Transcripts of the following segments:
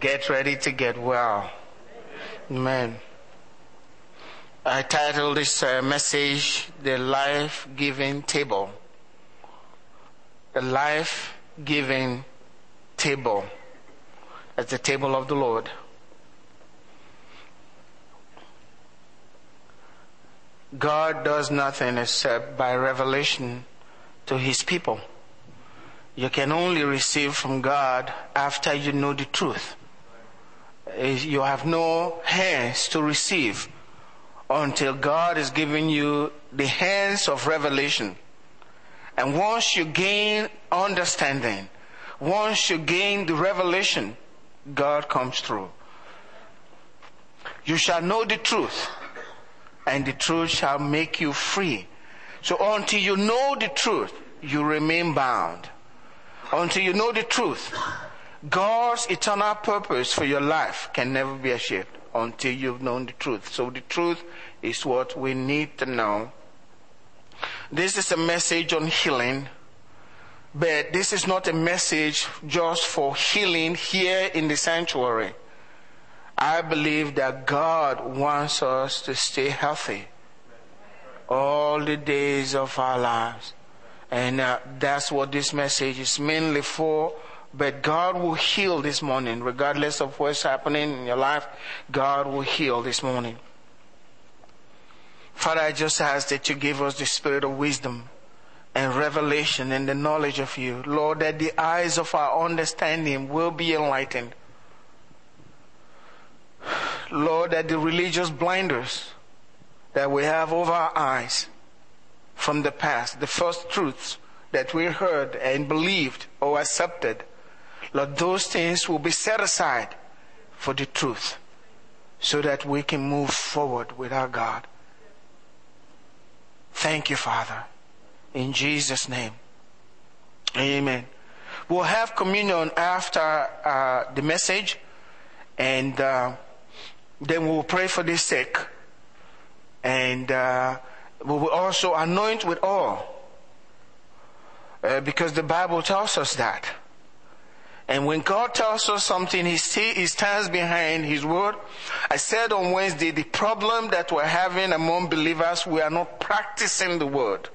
Get ready to get well. Amen. I titled this uh, message The Life Giving Table. The Life Giving Table. At the table of the Lord. God does nothing except by revelation to his people. You can only receive from God after you know the truth. You have no hands to receive until God is giving you the hands of revelation. And once you gain understanding, once you gain the revelation, God comes through. You shall know the truth, and the truth shall make you free. So until you know the truth, you remain bound. Until you know the truth, God's eternal purpose for your life can never be achieved until you've known the truth. So the truth is what we need to know. This is a message on healing, but this is not a message just for healing here in the sanctuary. I believe that God wants us to stay healthy all the days of our lives. And uh, that's what this message is mainly for. But God will heal this morning, regardless of what's happening in your life. God will heal this morning. Father, I just ask that you give us the spirit of wisdom and revelation and the knowledge of you. Lord, that the eyes of our understanding will be enlightened. Lord, that the religious blinders that we have over our eyes from the past, the first truths that we heard and believed or accepted, Lord, those things will be set aside for the truth so that we can move forward with our God. Thank you, Father. In Jesus' name. Amen. We'll have communion after uh, the message and uh, then we'll pray for the sick and uh, we will also anoint with oil uh, because the Bible tells us that. And when God tells us something, he, he stands behind His word. I said on Wednesday, the problem that we're having among believers, we are not practicing the word.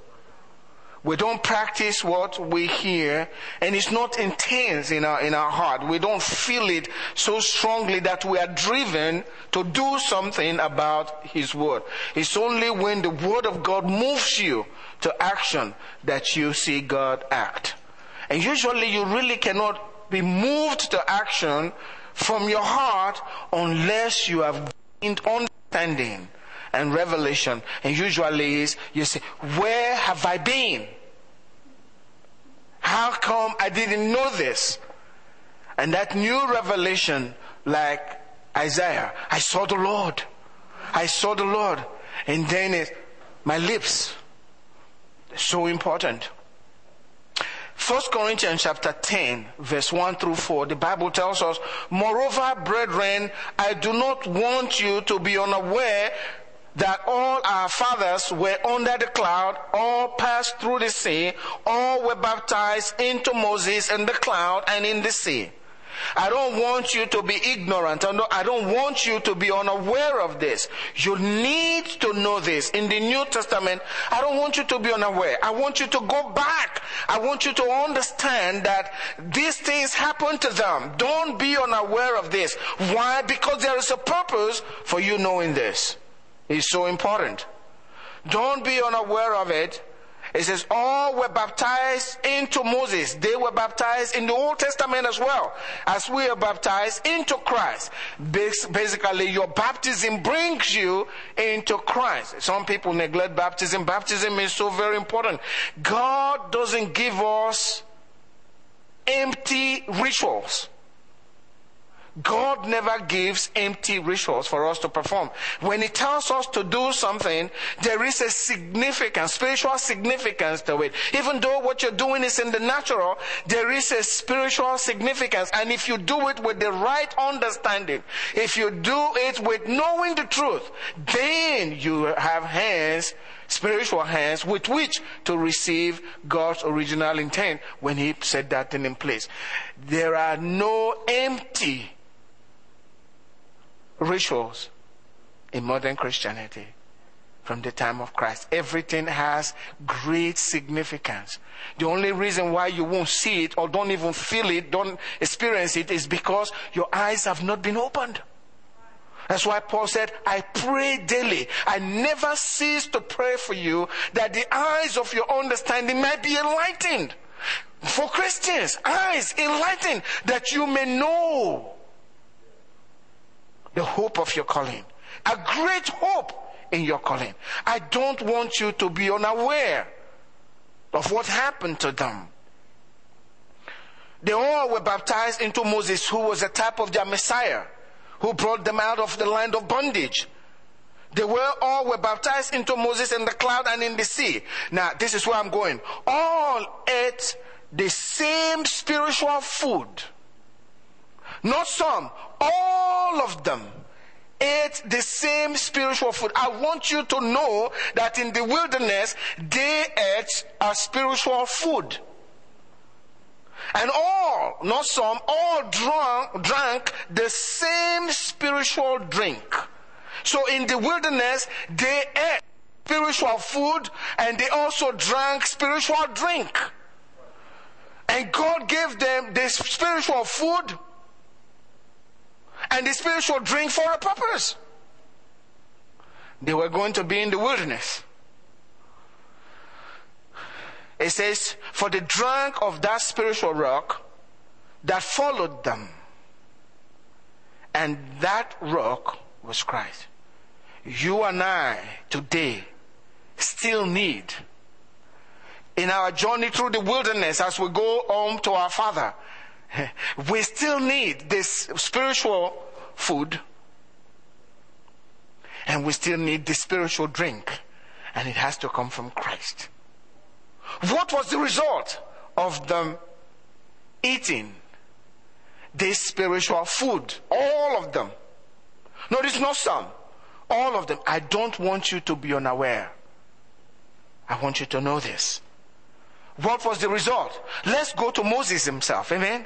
We don't practice what we hear, and it's not intense in our, in our heart. We don't feel it so strongly that we are driven to do something about His Word. It's only when the Word of God moves you to action that you see God act. And usually you really cannot be moved to action from your heart unless you have gained understanding and revelation. And usually is you say, where have I been? How come I didn't know this? And that new revelation, like Isaiah, I saw the Lord. I saw the Lord. And then it, my lips. So important. First Corinthians chapter 10 verse 1 through 4, the Bible tells us, Moreover, brethren, I do not want you to be unaware that all our fathers were under the cloud, all passed through the sea, all were baptized into Moses in the cloud and in the sea. I don't want you to be ignorant. I don't want you to be unaware of this. You need to know this. In the New Testament, I don't want you to be unaware. I want you to go back. I want you to understand that these things happen to them. Don't be unaware of this. Why? Because there is a purpose for you knowing this It's so important. Don't be unaware of it. It says all were baptized into Moses. They were baptized in the Old Testament as well as we are baptized into Christ. Basically, your baptism brings you into Christ. Some people neglect baptism. Baptism is so very important. God doesn't give us empty rituals. God never gives empty rituals for us to perform. When He tells us to do something, there is a significance, spiritual significance to it. Even though what you're doing is in the natural, there is a spiritual significance. And if you do it with the right understanding, if you do it with knowing the truth, then you have hands, spiritual hands with which to receive God's original intent when He set that thing in place. There are no empty rituals in modern Christianity from the time of Christ. Everything has great significance. The only reason why you won't see it or don't even feel it, don't experience it is because your eyes have not been opened. That's why Paul said, I pray daily. I never cease to pray for you that the eyes of your understanding might be enlightened. For Christians, eyes enlightened that you may know the hope of your calling. A great hope in your calling. I don't want you to be unaware of what happened to them. They all were baptized into Moses, who was a type of their Messiah, who brought them out of the land of bondage. They were all were baptized into Moses in the cloud and in the sea. Now, this is where I'm going. All ate the same spiritual food. Not some, all of them ate the same spiritual food. I want you to know that in the wilderness, they ate a spiritual food. And all, not some, all drank, drank the same spiritual drink. So in the wilderness, they ate spiritual food and they also drank spiritual drink. And God gave them the spiritual food and the spiritual drink for a purpose. They were going to be in the wilderness. It says, For the drunk of that spiritual rock that followed them, and that rock was Christ. You and I today still need, in our journey through the wilderness as we go home to our Father, we still need this spiritual food and we still need the spiritual drink and it has to come from Christ. What was the result of them eating this spiritual food? All of them. No, it's not some. All of them. I don't want you to be unaware. I want you to know this. What was the result? Let's go to Moses himself. Amen.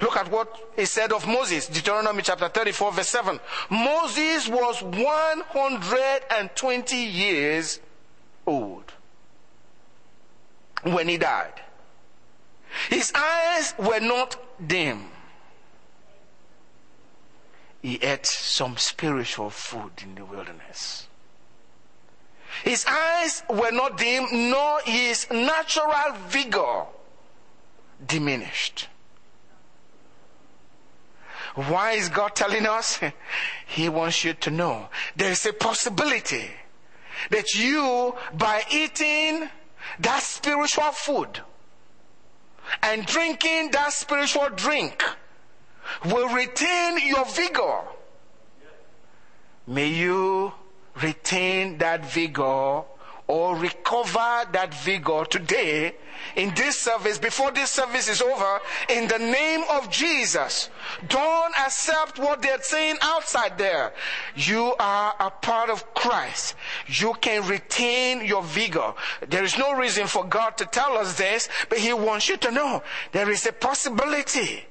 Look at what he said of Moses, Deuteronomy chapter 34, verse 7. Moses was 120 years old when he died. His eyes were not dim. He ate some spiritual food in the wilderness. His eyes were not dim, nor his natural vigor diminished. Why is God telling us? He wants you to know there's a possibility that you, by eating that spiritual food and drinking that spiritual drink, will retain your vigor. May you retain that vigor or recover that vigor today in this service, before this service is over, in the name of Jesus. Don't accept what they're saying outside there. You are a part of Christ. You can retain your vigor. There is no reason for God to tell us this, but He wants you to know there is a possibility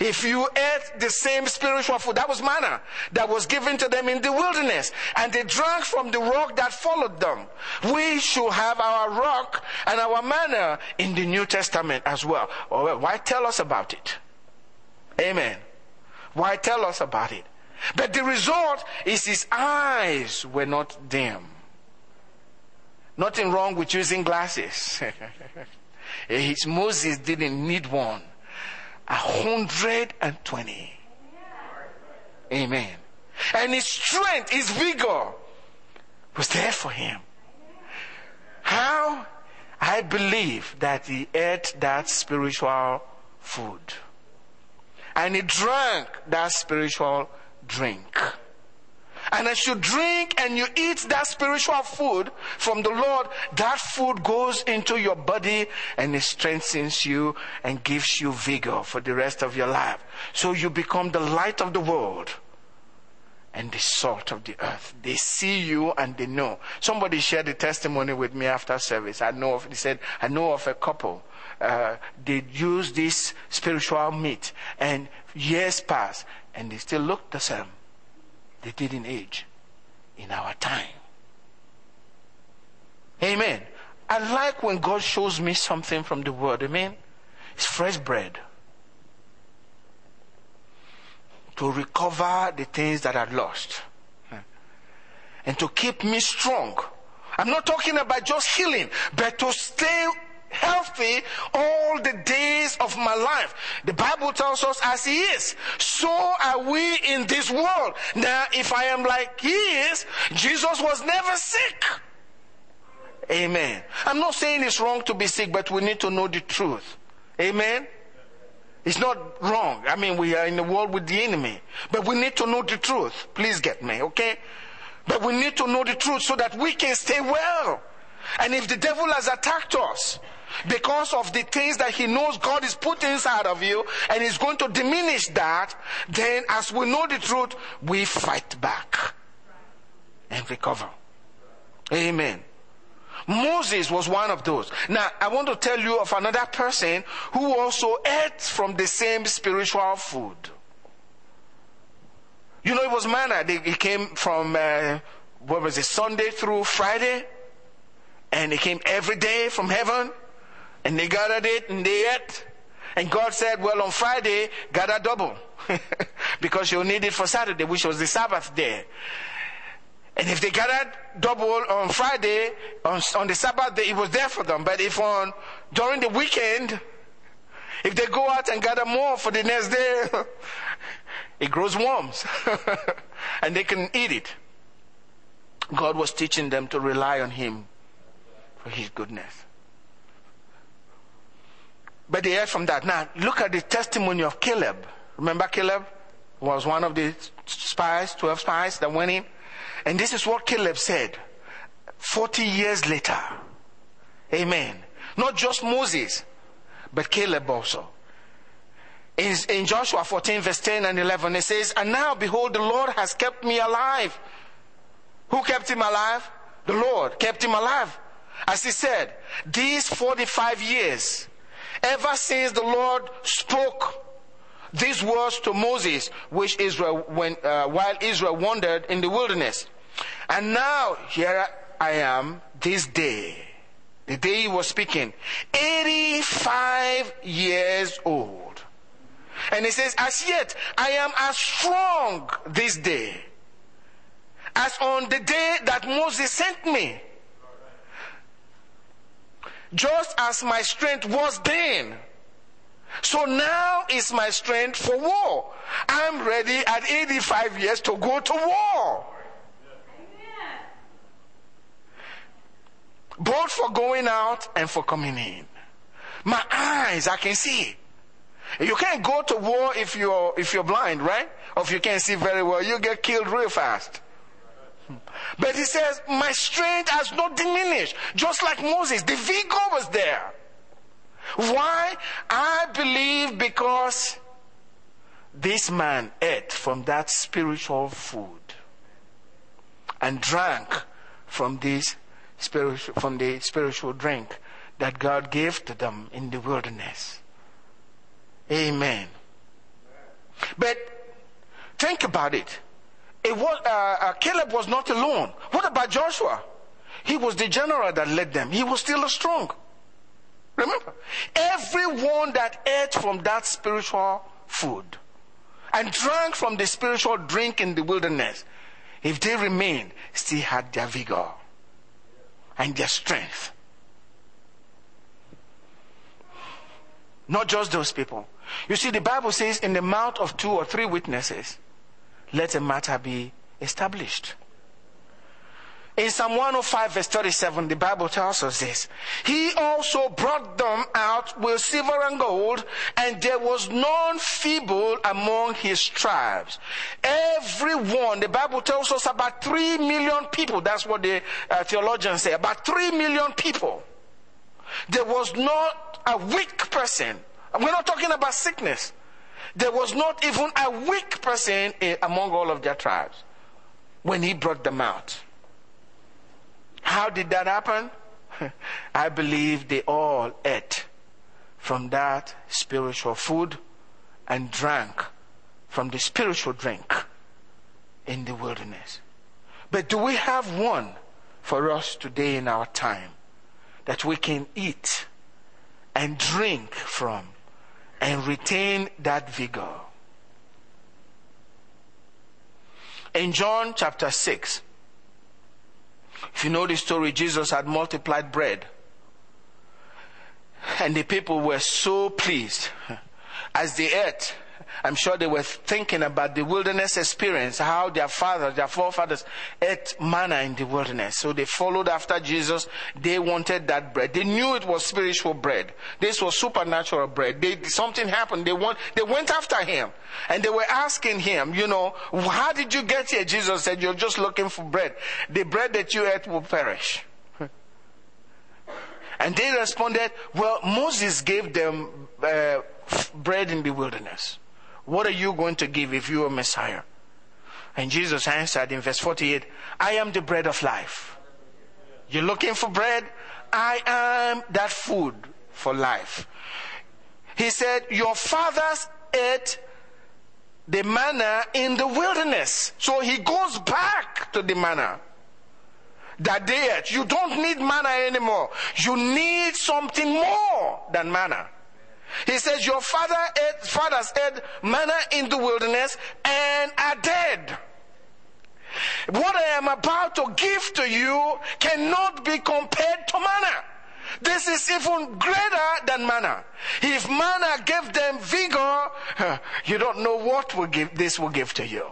if you ate the same spiritual food, that was manna that was given to them in the wilderness, and they drank from the rock that followed them. We should have our rock and our manna in the New Testament as well. Why tell us about it? Amen. Why tell us about it? But the result is his eyes were not dim. Nothing wrong with using glasses. Moses didn't need one. 120. Amen. And his strength, his vigor was there for him. How? I believe that he ate that spiritual food. And he drank that spiritual drink. And as you drink and you eat that spiritual food from the Lord, that food goes into your body and it strengthens you and gives you vigor for the rest of your life. So you become the light of the world and the salt of the earth. They see you and they know. Somebody shared a testimony with me after service. I know of, he said, I know of a couple. Uh, they use this spiritual meat and years pass and they still look the same. They didn't age in our time. Amen. I like when God shows me something from the word. Amen. It's fresh bread. To recover the things that are lost. And to keep me strong. I'm not talking about just healing, but to stay healthy all the days of my life. The Bible tells us as he is, so are we in this world. Now, if I am like he is, Jesus was never sick. Amen. I'm not saying it's wrong to be sick, but we need to know the truth. Amen. It's not wrong. I mean, we are in the world with the enemy, but we need to know the truth. Please get me, okay? But we need to know the truth so that we can stay well. And if the devil has attacked us because of the things that he knows God is put inside of you and is going to diminish that, then as we know the truth, we fight back and recover. Amen. Moses was one of those. Now, I want to tell you of another person who also ate from the same spiritual food. You know, it was manna. It came from, uh, what was it, Sunday through Friday? And it came every day from heaven. And they gathered it and they ate. And God said, well, on Friday, gather double. because you'll need it for Saturday, which was the Sabbath day. And if they gathered double on Friday, on, on the Sabbath day, it was there for them. But if on, during the weekend, if they go out and gather more for the next day, it grows worms. and they can eat it. God was teaching them to rely on Him for His goodness. But they heard from that. Now, look at the testimony of Caleb. Remember Caleb was one of the spies, 12 spies that went in? And this is what Caleb said 40 years later. Amen. Not just Moses, but Caleb also. In, in, Joshua 14, verse 10 and 11, it says, And now, behold, the Lord has kept me alive. Who kept him alive? The Lord kept him alive. As he said, these 45 years, ever since the Lord spoke these words to Moses, which Israel, when, uh, while Israel wandered in the wilderness. And now here I am this day, the day he was speaking, 85 years old. And he says, as yet I am as strong this day as on the day that Moses sent me. Just as my strength was then. So now is my strength for war. I'm ready at 85 years to go to war. both for going out and for coming in. My eyes, I can see. You can't go to war if you're if you're blind, right? Or if you can't see very well, you get killed real fast. But he says, My strength has not diminished. Just like Moses, the vigor was there. Why? I believe because this man ate from that spiritual food and drank from this spiritual, from the spiritual drink that God gave to them in the wilderness. Amen. But think about it. It was, uh, uh, Caleb was not alone. What about Joshua? He was the general that led them. He was still strong. Remember, everyone that ate from that spiritual food and drank from the spiritual drink in the wilderness, if they remained, still had their vigor and their strength. Not just those people. You see, the Bible says, in the mouth of two or three witnesses, let a matter be established. In Psalm 105 verse 37, the Bible tells us this. He also brought them out with silver and gold, and there was none feeble among his tribes. Everyone, the Bible tells us about three million people. That's what the uh, theologians say. About three million people. There was not a weak person. We're not talking about sickness. There was not even a weak person among all of their tribes when he brought them out. How did that happen? I believe they all ate from that spiritual food and drank from the spiritual drink. in the wilderness. But do we have one for us today in our time that we can eat and drink from and retain that vigor? In John chapter 6, if you know the story, Jesus had multiplied bread. And the people were so pleased as they ate I'm sure they were thinking about the wilderness experience, how their fathers, their forefathers ate manna in the wilderness. So they followed after Jesus. They wanted that bread. They knew it was spiritual bread. This was supernatural bread. They, something happened. They, want, they went after him. And they were asking him, you know, how did you get here? Jesus said, you're just looking for bread. The bread that you ate will perish. And they responded, well, Moses gave them uh, bread in the wilderness. What are you going to give if you are Messiah? And Jesus answered in verse 48, I am the bread of life. You're looking for bread? I am that food for life. He said, Your fathers ate the manna in the wilderness. So he goes back to the manna that they ate. You don't need manna anymore. You need something more than manna. He says, Your father ate, fathers ate manna in the wilderness and are dead. What I am about to give to you cannot be compared to manna. This is even greater than manna. If manna gave them vigor, you don't know what will give, this will give to you.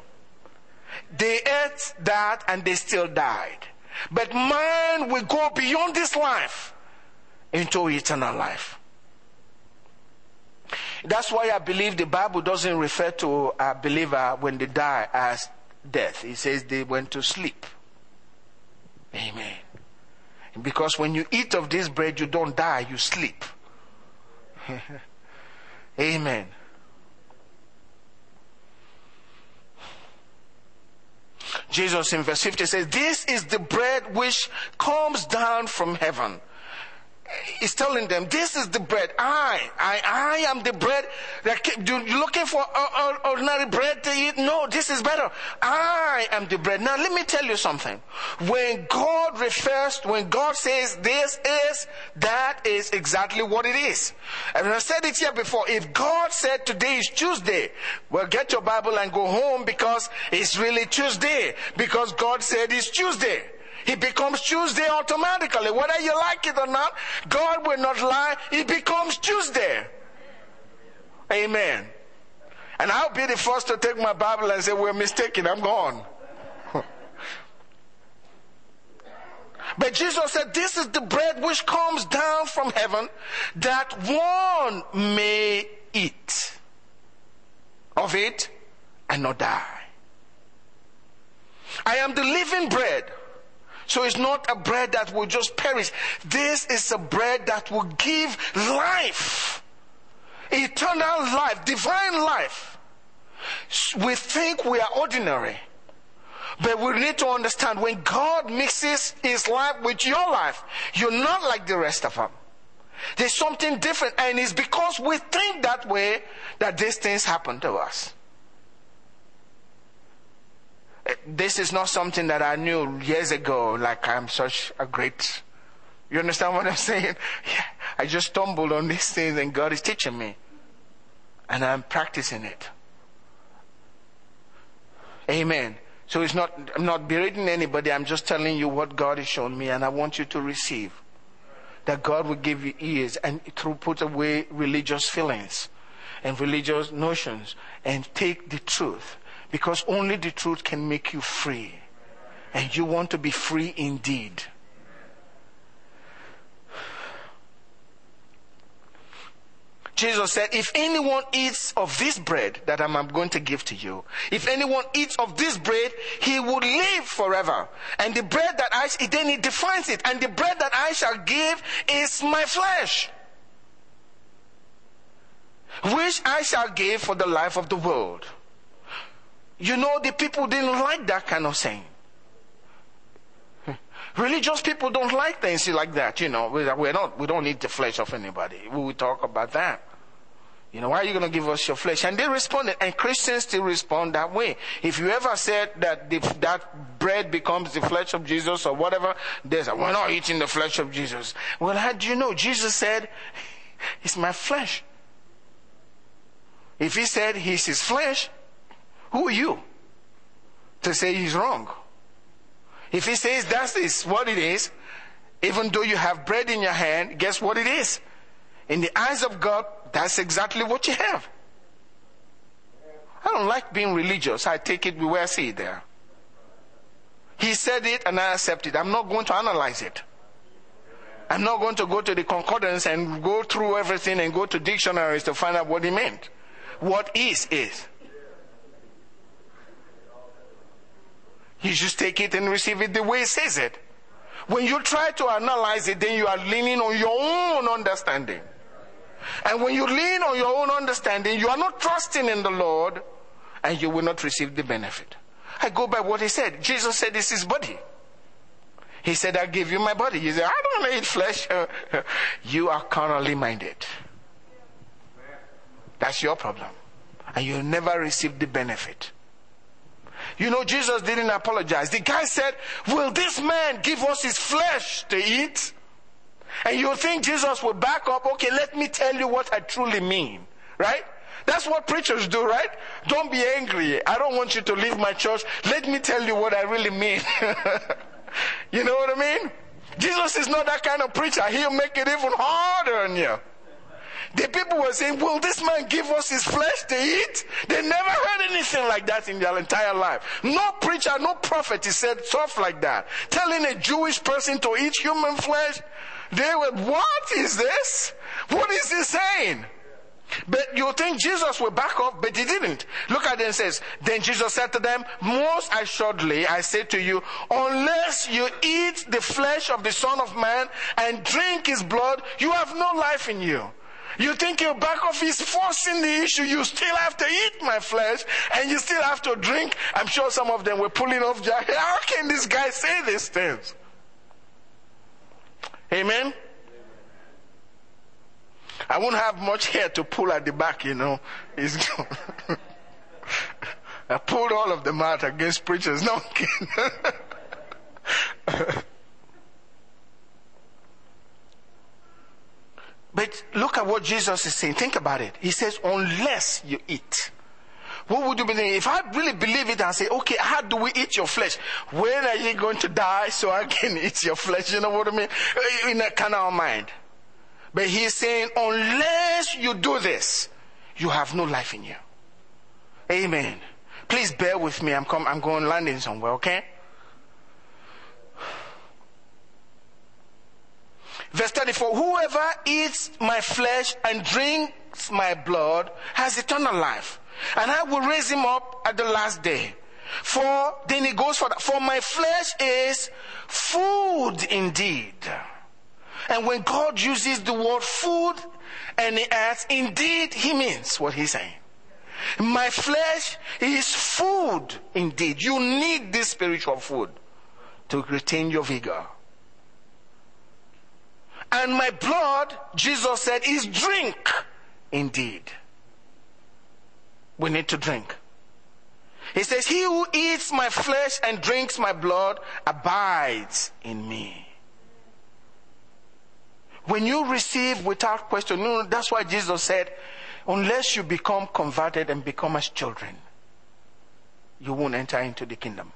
They ate that and they still died. But man will go beyond this life into eternal life. That's why I believe the Bible doesn't refer to a believer when they die as death. It says they went to sleep. Amen. Because when you eat of this bread, you don't die, you sleep. Amen. Jesus in verse 50 says, This is the bread which comes down from heaven He's telling them, this is the bread. I, I, I am the bread. That you're looking for ordinary bread to eat? No, this is better. I am the bread. Now let me tell you something. When God refers, when God says this is, that is exactly what it is. And I said it here before. If God said today is Tuesday, well get your Bible and go home because it's really Tuesday. Because God said it's Tuesday. He becomes Tuesday automatically. Whether you like it or not, God will not lie. It becomes Tuesday. Amen. And I'll be the first to take my Bible and say, We're mistaken. I'm gone. But Jesus said, This is the bread which comes down from heaven that one may eat of it and not die. I am the living bread so it's not a bread that will just perish. This is a bread that will give life. Eternal life, divine life. We think we are ordinary. But we need to understand when God mixes his life with your life, you're not like the rest of them. There's something different, and it's because we think that way that these things happen to us this is not something that I knew years ago, like I'm such a great. You understand what I'm saying? Yeah, I just stumbled on these things and God is teaching me. And I'm practicing it. Amen. So it's not, I'm not berating anybody. I'm just telling you what God has shown me and I want you to receive. That God will give you ears and to put away religious feelings and religious notions and take the truth because only the truth can make you free. And you want to be free indeed. Jesus said, If anyone eats of this bread that I'm going to give to you, if anyone eats of this bread, he will live forever. And the bread that I, then he defines it, and the bread that I shall give is my flesh, which I shall give for the life of the world. You know, the people didn't like that kind of saying. Religious people don't like things like that, you know. We're not, we don't need the flesh of anybody. We will talk about that. You know, why are you going to give us your flesh? And they responded, and Christians still respond that way. If you ever said that the, that bread becomes the flesh of Jesus or whatever, say, we're not eating the flesh of Jesus. Well, how do you know? Jesus said, it's my flesh. If he said he's his flesh, who are you to say he's wrong? If he says that is what it is, even though you have bread in your hand, guess what it is? In the eyes of God, that's exactly what you have. I don't like being religious. I take it way I see it there. He said it and I accept it. I'm not going to analyze it. I'm not going to go to the concordance and go through everything and go to dictionaries to find out what he meant. What is, is. You just take it and receive it the way he says it. When you try to analyze it, then you are leaning on your own understanding. And when you lean on your own understanding, you are not trusting in the Lord and you will not receive the benefit. I go by what he said. Jesus said, This is body. He said, I give you my body. You say, I don't eat flesh. you are carnally minded. That's your problem. And you'll never receive the benefit. You know, Jesus didn't apologize. The guy said, Will this man give us his flesh to eat? And you think Jesus will back up, okay, let me tell you what I truly mean. Right? That's what preachers do, right? Don't be angry. I don't want you to leave my church. Let me tell you what I really mean. you know what I mean? Jesus is not that kind of preacher. He'll make it even harder on you. The people were saying, Will this man give us his flesh to eat? They never anything like that in their entire life. No preacher, no prophet is said stuff like that. Telling a Jewish person to eat human flesh, they were, What is this? What is he saying? But you think Jesus will back off, but he didn't. Look at it and says, Then Jesus said to them, Most assuredly, I say to you, unless you eat the flesh of the Son of Man and drink his blood, you have no life in you. You think your back office forcing the issue. You still have to eat my flesh and you still have to drink. I'm sure some of them were pulling off jacket. How can this guy say these things? Amen? I won't have much hair to pull at the back, you know. It's I pulled all of them out against preachers. No, But look at what Jesus is saying. Think about it. He says, unless you eat. What would you be thinking? If I really believe it and say, okay, how do we eat your flesh? When are you going to die so I can eat your flesh? You know what I mean? Uh, in a carnal mind. But he's saying, unless you do this, you have no life in you. Amen. Please bear with me. I'm, com- I'm going landing somewhere, okay? Verse 34 Whoever eats my flesh and drinks my blood has eternal life, and I will raise him up at the last day. For then he goes for that. For my flesh is food indeed. And when God uses the word food and he adds, indeed, he means what he's saying. My flesh is food indeed. You need this spiritual food to retain your vigor. And my blood, Jesus said, is drink indeed. We need to drink. He says, He who eats my flesh and drinks my blood abides in me. When you receive without question, that's why Jesus said, unless you become converted and become as children, you won't enter into the kingdom.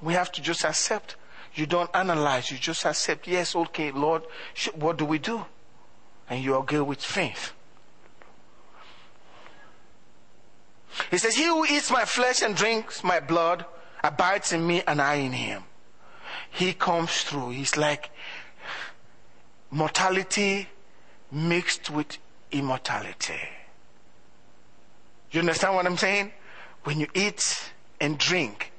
We have to just accept you don't analyze, you just accept, yes, okay, Lord, what do we do? And you good with faith. He says, He who eats my flesh and drinks my blood abides in me and I in him. He comes through. He's like mortality mixed with immortality. You understand what I'm saying? When you eat and drink,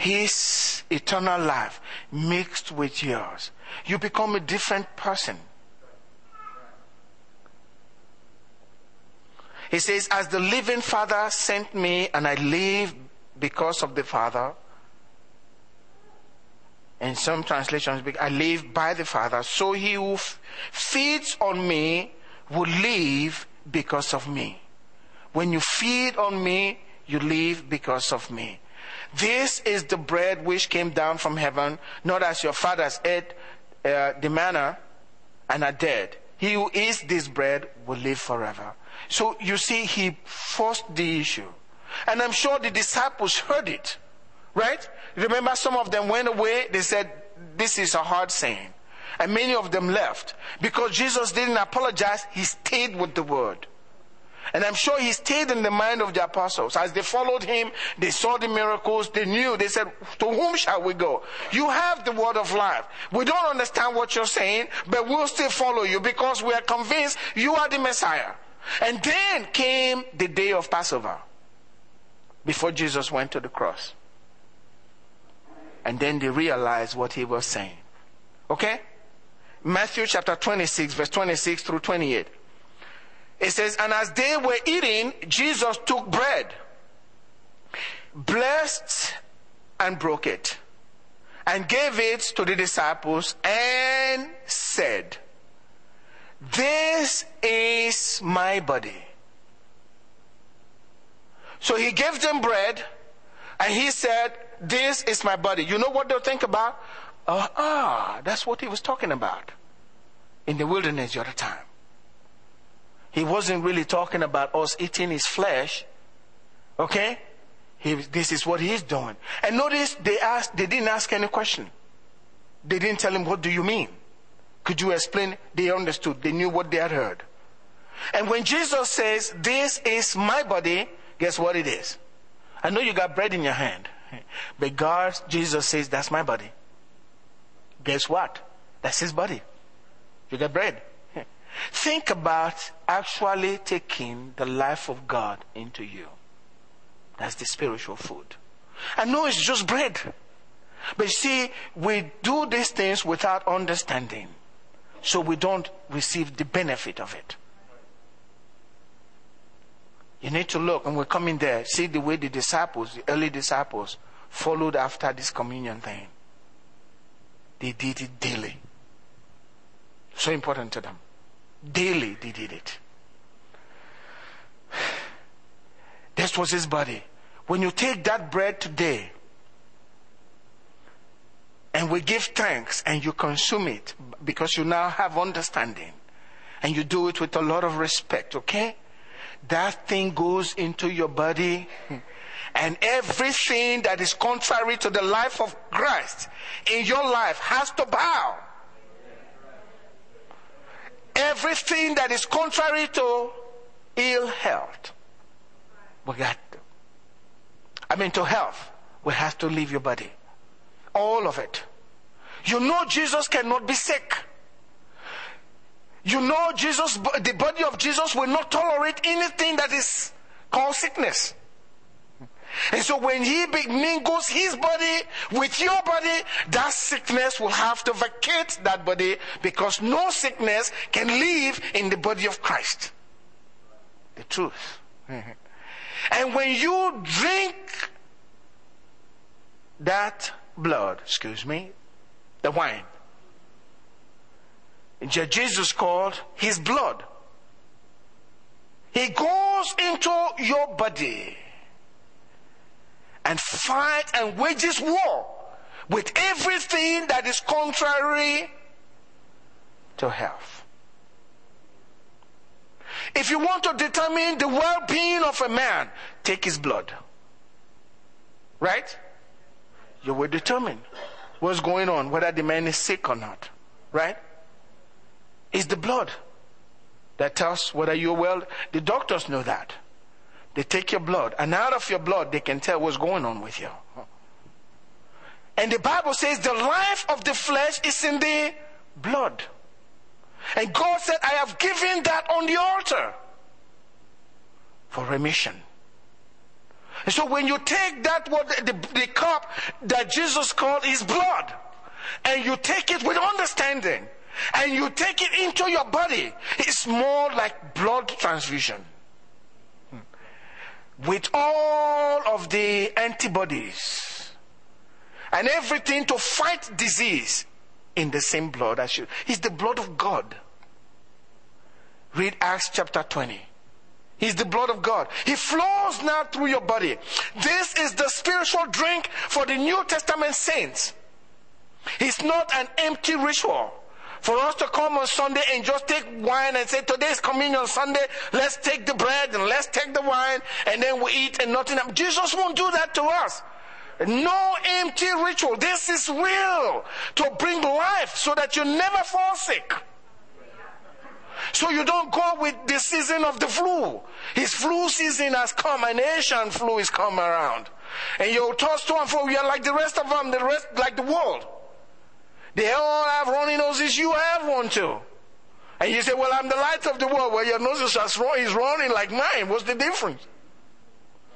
his eternal life mixed with yours. You become a different person. He says, As the living Father sent me, and I live because of the Father. In some translations, I live by the Father. So he who f- feeds on me will live because of me. When you feed on me, you live because of me. This is the bread which came down from heaven, not as your fathers ate uh, the manna and are dead. He who eats this bread will live forever. So you see, he forced the issue. And I'm sure the disciples heard it. Right? Remember, some of them went away. They said, This is a hard saying. And many of them left. Because Jesus didn't apologize, he stayed with the word. And I'm sure he stayed in the mind of the apostles. As they followed him, they saw the miracles, they knew, they said, To whom shall we go? You have the word of life. We don't understand what you're saying, but we'll still follow you because we are convinced you are the Messiah. And then came the day of Passover before Jesus went to the cross. And then they realized what he was saying. Okay? Matthew chapter 26, verse 26 through 28. It says, And as they were eating, Jesus took bread, blessed and broke it, and gave it to the disciples, and said, This is my body. So he gave them bread, and he said, This is my body. You know what they'll think about? Uh, ah, that's what he was talking about in the wilderness the other time. He wasn't really talking about us eating his flesh. Okay? He, this is what he's doing. And notice they asked, they didn't ask any question. They didn't tell him, what do you mean? Could you explain? They understood. They knew what they had heard. And when Jesus says, this is my body, guess what it is? I know you got bread in your hand. But God, Jesus says, that's my body. Guess what? That's his body. You got bread. Think about actually taking the life of God into you. That's the spiritual food. I know it's just bread. But you see, we do these things without understanding. So we don't receive the benefit of it. You need to look, and we're coming there, see the way the disciples, the early disciples, followed after this communion thing. They did it daily. So important to them. Daily they did it. This was his body. When you take that bread today and we give thanks and you consume it because you now have understanding and you do it with a lot of respect, okay? That thing goes into your body and everything that is contrary to the life of Christ in your life has to bow everything that is contrary to ill health. We got, I mean, to health, we have to leave your body. All of it. You know Jesus cannot be sick. You know Jesus, the body of Jesus will not tolerate anything that is called sickness. And so when he mingles his body with your body, that sickness will have to vacate that body because no sickness can live in the body of Christ. The truth. and when you drink that blood, excuse me, the wine, Jesus called his blood. He goes into your body and fight and wages war with everything that is contrary to health. If you want to determine the well being of a man, take his blood. Right? You will determine what's going on, whether the man is sick or not. Right? It's the blood that tells whether you're well. The doctors know that. They take your blood, and out of your blood, they can tell what's going on with you. And the Bible says the life of the flesh is in the blood. And God said, I have given that on the altar for remission. And so when you take that, what the, the cup that Jesus called his blood, and you take it with understanding, and you take it into your body, it's more like blood transfusion with all of the antibodies and everything to fight disease in the same blood as you. It's the blood of God. Read Acts chapter 20. He's the blood of God. He flows now through your body. This is the spiritual drink for the New Testament saints. It's not an empty ritual. For us to come on Sunday and just take wine and say, today's communion Sunday, let's take the bread and let's take the wine and then we eat and nothing. Jesus won't do that to us. No empty ritual. This is real to bring life so that you never fall sick. So you don't go with the season of the flu. His flu season has come, and Asian flu is come around. And you're tossed to and fro. You're like the rest of them, the rest, like the world. They all have runny noses. You have one too. And you say, well, I'm the light of the world. Well, your nose is running like mine. What's the difference?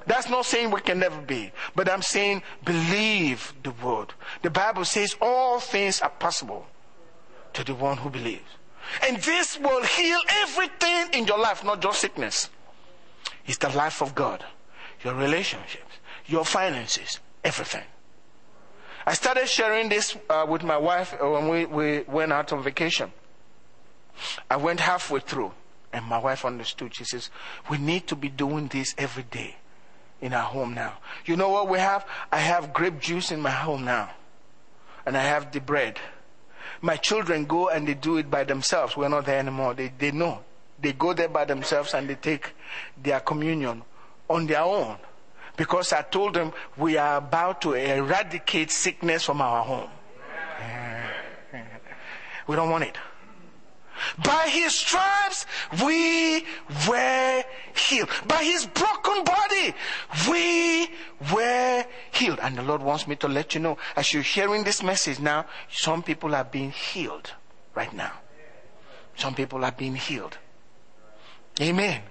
That's not saying we can never be, but I'm saying believe the word. The Bible says all things are possible to the one who believes. And this will heal everything in your life, not just sickness. It's the life of God, your relationships, your finances, everything. I started sharing this uh, with my wife uh, when we, we went out on vacation. I went halfway through, and my wife understood. She says, We need to be doing this every day in our home now. You know what we have? I have grape juice in my home now. And I have the bread. My children go and they do it by themselves. We're not there anymore. They, they know. They go there by themselves and they take their communion on their own. Because I told them we are about to eradicate sickness from our home. We don't want it. By his stripes we were healed. By his broken body we were healed. And the Lord wants me to let you know, as you're hearing this message now, some people are being healed right now. Some people are being healed. Amen.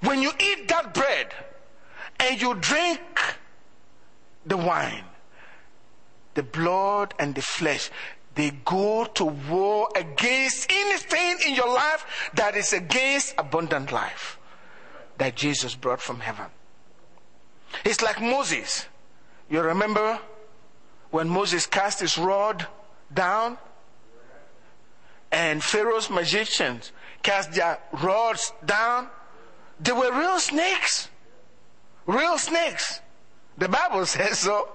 When you eat that bread and you drink the wine, the blood and the flesh, they go to war against anything in your life that is against abundant life that Jesus brought from heaven. It's like Moses. You remember when Moses cast his rod down and Pharaoh's magicians cast their rods down? They were real snakes. Real snakes. The Bible says so.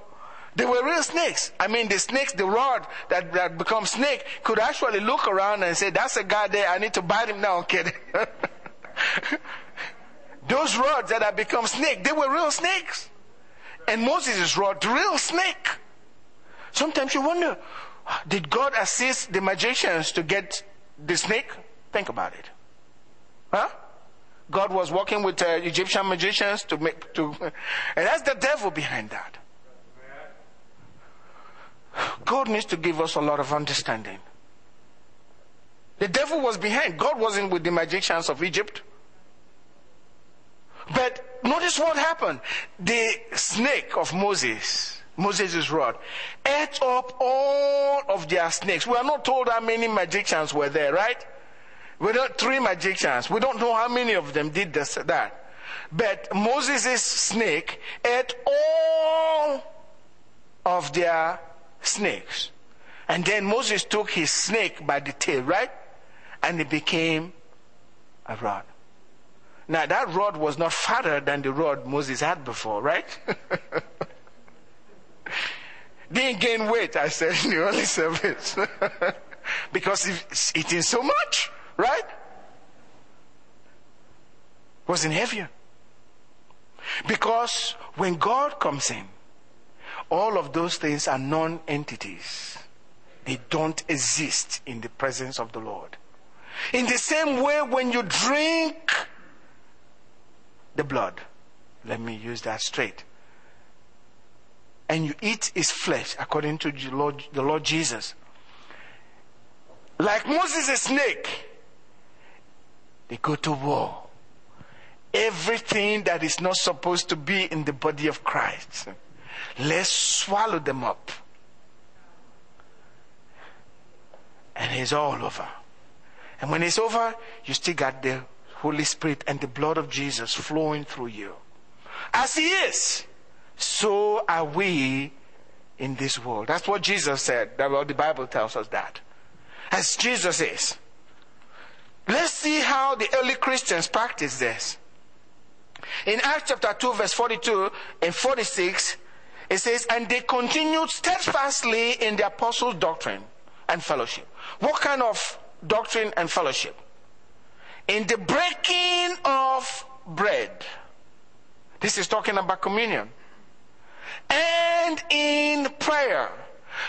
They were real snakes. I mean, the snakes, the rod that, that becomes snake could actually look around and say, that's a guy there. I need to bite him now, kid. Those rods that have become snake, they were real snakes. And Moses' rod, real snake. Sometimes you wonder, did God assist the magicians to get the snake? Think about it. Huh? God was working with uh, Egyptian magicians to make, to, and that's the devil behind that. God needs to give us a lot of understanding. The devil was behind. God wasn't with the magicians of Egypt. But notice what happened. The snake of Moses, Moses' rod, ate up all of their snakes. We are not told how many magicians were there, right? We don't three magicians. We don't know how many of them did this, that. But Moses' snake ate all of their snakes. And then Moses took his snake by the tail, right? And it became a rod. Now that rod was not fatter than the rod Moses had before, right? Didn't gain weight, I said in the early service. because it's eating so much, right? Wasn't heavier. Because when God comes in, all of those things are non entities. They don't exist in the presence of the Lord. In the same way, when you drink the blood, let me use that straight, and you eat his flesh, according to the Lord, the Lord Jesus, like Moses, a snake, they go to war. Everything that is not supposed to be in the body of Christ Let's swallow them up. And it's all over. And when it's over, you still got the Holy Spirit and the blood of Jesus flowing through you. As He is, so are we in this world. That's what Jesus said. That well, the Bible tells us that. As Jesus is, Let's see how the early Christians practiced this. In Acts chapter 2, verse 42 and 46, it says, And they continued steadfastly in the apostles' doctrine and fellowship. What kind of doctrine and fellowship? In the breaking of bread. This is talking about communion. And in prayer.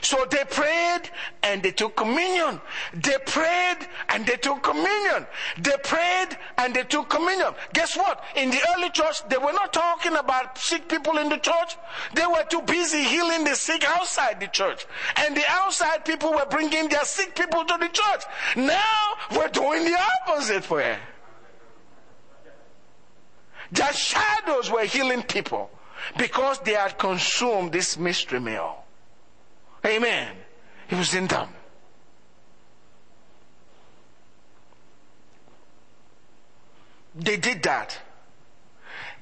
So they prayed and they took communion. They prayed and they took communion. They prayed and they took communion. Guess what? In the early church, they were not talking about sick people in the church. They were too busy healing the sick outside the church. And the outside people were bringing their sick people to the church. Now we're doing the opposite way. Their shadows were healing people because they had consumed this mystery meal. Amen. He was in them. They did that.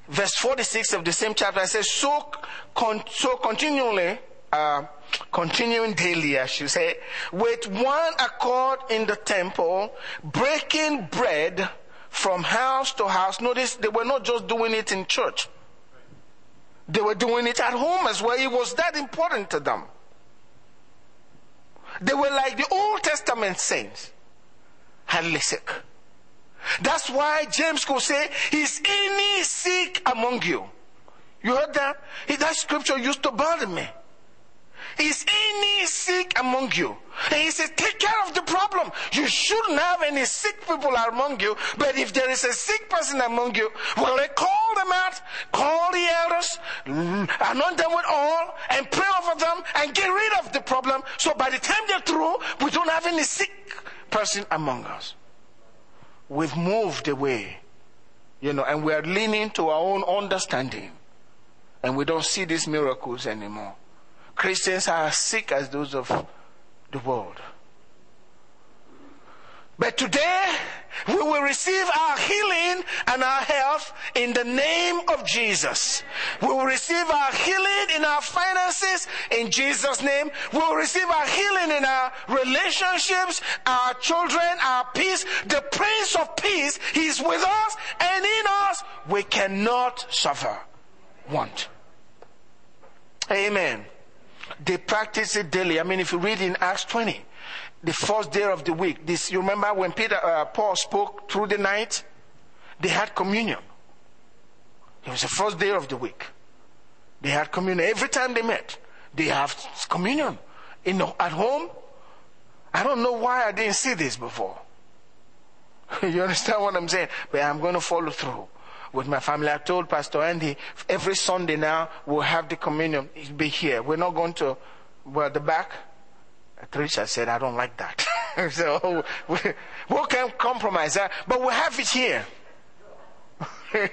Verse 46 of the same chapter says, so, con- so continually, uh, continuing daily, I should say, with one accord in the temple, breaking bread from house to house. Notice they were not just doing it in church. They were doing it at home as well. It was that important to them. They were like the Old Testament saints, hardly sick. That's why James could say, Is any sick among you? You heard that? That scripture used to bother me. Is any sick among you? And he said, take care of the problem. You shouldn't have any sick people among you, but if there is a sick person among you, well, they call them out, call the elders, mm, anoint them with oil, and pray over them, and get rid of the problem. So by the time they're through, we don't have any sick person among us. We've moved away, you know, and we're leaning to our own understanding. And we don't see these miracles anymore. Christians are as sick as those of the world. But today, we will receive our healing and our health in the name of Jesus. We will receive our healing in our finances in Jesus' name. We will receive our healing in our relationships, our children, our peace. The Prince of Peace, He's with us and in us. We cannot suffer want. Amen. They practice it daily. I mean, if you read in Acts 20, the first day of the week, this, you remember when Peter, uh, Paul spoke through the night? They had communion. It was the first day of the week. They had communion. Every time they met, they have communion. In, at home, I don't know why I didn't see this before. you understand what I'm saying? But I'm going to follow through with my family. I told Pastor Andy every Sunday now we'll have the communion. It'll be here. We're not going to well the back. Teresa said, I don't like that. so we, we can compromise that, but we'll have it here.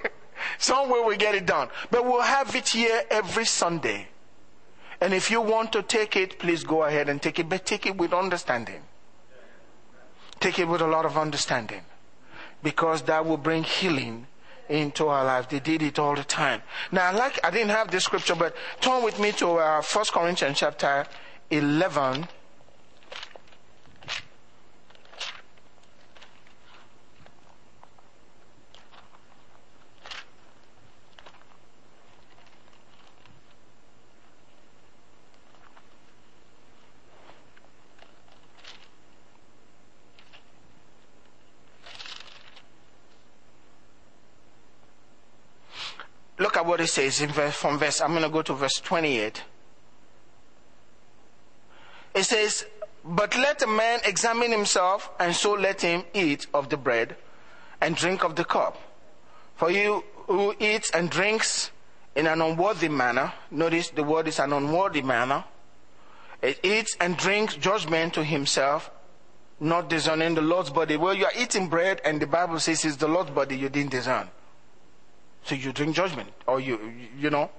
Somewhere we get it done. But we'll have it here every Sunday. And if you want to take it, please go ahead and take it, but take it with understanding. Take it with a lot of understanding. Because that will bring healing into our life. They did it all the time. Now, like I didn't have this scripture, but turn with me to uh, 1 Corinthians chapter 11. Look at what it says in verse, from verse, I'm going to go to verse 28. It says, But let a man examine himself, and so let him eat of the bread and drink of the cup. For you who eats and drinks in an unworthy manner, notice the word is an unworthy manner, it eats and drinks judgment to himself, not discerning the Lord's body. Well, you are eating bread, and the Bible says it's the Lord's body you didn't discern. So you drink judgment, or you, you know.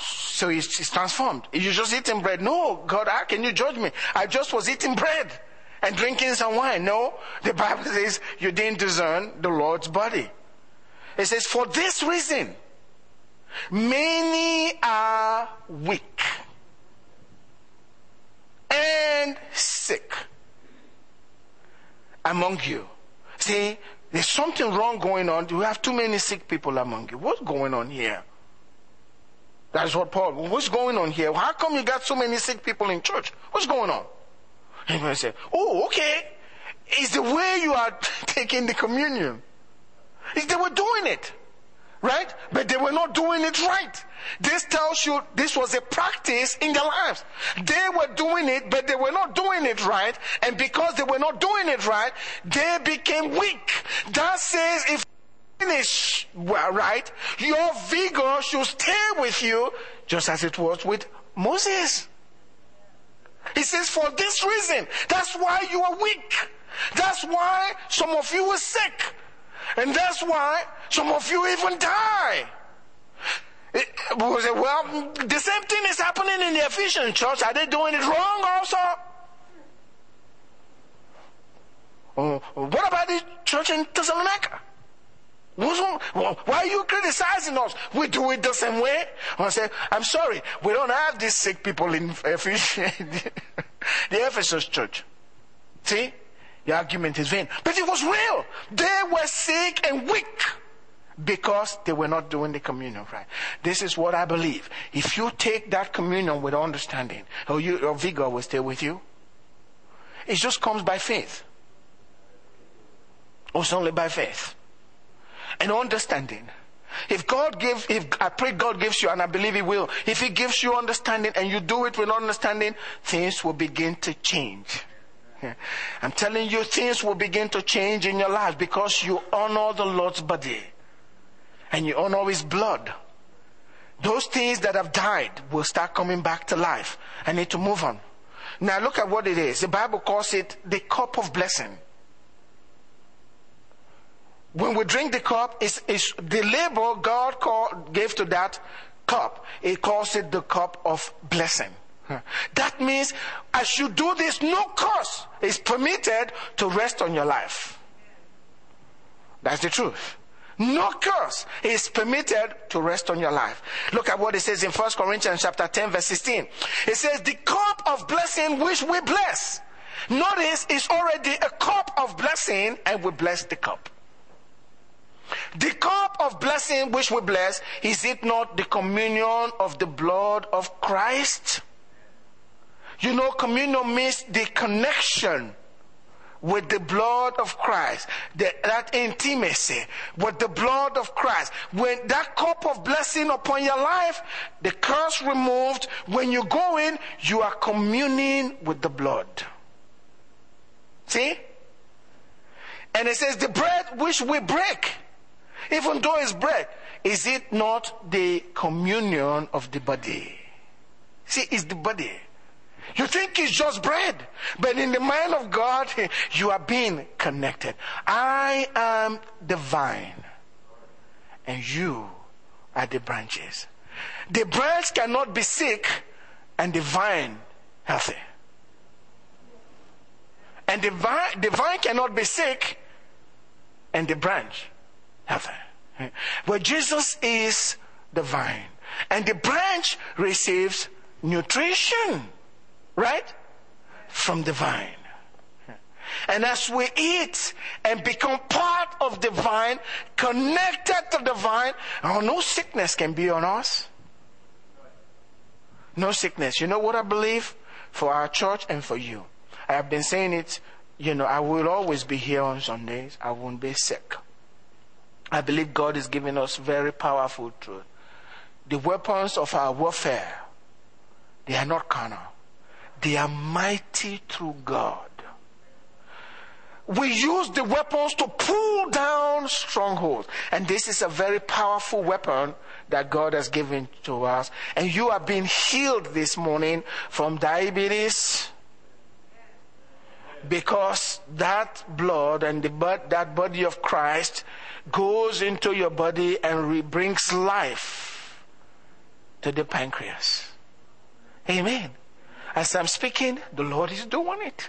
So it's, it's transformed. You just eating bread. No, God, how can you judge me? I just was eating bread and drinking some wine. No, the Bible says you didn't discern the Lord's body. It says, for this reason, many are weak and sick. among you. See, there's something wrong going on. You have too many sick people among you. What's going on here? That's what Paul, what's going on here? How come you got so many sick people in church? What's going on? And I say, oh, okay. It's the way you are taking the communion. It's they were doing it. Right? But they were not doing it right. This tells you this was a practice in their lives. They were doing it, but they were not doing it right. And because they were not doing it right, they became weak. That says if finish well, right, your vigor should stay with you, just as it was with Moses. He says, for this reason, that's why you are weak. That's why some of you are sick. And that's why some of you even die. It, well, the same thing is happening in the Ephesian church. Are they doing it wrong also? Oh, what about the church in Thessalonica? Why are you criticizing us? We do it the same way. I say, I'm sorry, we don't have these sick people in Ephesus, the Ephesus church. See? The argument is vain. But it was real. They were sick and weak because they were not doing the communion right. This is what I believe. If you take that communion with understanding, or you, your vigor will stay with you. It just comes by faith. It's only by faith and understanding. If God gives, if I pray God gives you, and I believe He will, if He gives you understanding and you do it with understanding, things will begin to change. I'm telling you, things will begin to change in your life because you honor the Lord's body and you honor His blood. Those things that have died will start coming back to life. I need to move on. Now look at what it is. The Bible calls it the cup of blessing. When we drink the cup, it's, it's the label God call, gave to that cup. He calls it the cup of blessing. That means as you do this, no curse is permitted to rest on your life. That's the truth. No curse is permitted to rest on your life. Look at what it says in 1 Corinthians chapter 10 verse 16. It says, the cup of blessing which we bless. Notice it's already a cup of blessing and we bless the cup. The cup of blessing which we bless, is it not the communion of the blood of Christ? You know, communion means the connection with the blood of Christ, the, that intimacy with the blood of Christ. When that cup of blessing upon your life, the curse removed, when you go in, you are communing with the blood. See? And it says, the bread which we break, even though it's bread, is it not the communion of the body? See, it's the body. You think it's just bread, but in the mind of God, you are being connected. I am the vine, and you are the branches. The branch cannot be sick, and the vine healthy. And the vine, the vine cannot be sick, and the branch healthy. But Jesus is the vine, and the branch receives nutrition right? From the vine. And as we eat and become part of the vine, connected to the vine, oh, no sickness can be on us. No sickness. You know what I believe for our church and for you? I have been saying it, you know, I will always be here on Sundays. I won't be sick. I believe God is giving us very powerful truth. The weapons of our warfare, they are not carnal they are mighty through God. We use the weapons to pull down strongholds. And this is a very powerful weapon that God has given to us. And you are being healed this morning from diabetes because that blood and the blood, that body of Christ goes into your body and brings life to the pancreas. Amen. As I'm speaking, the Lord is doing it.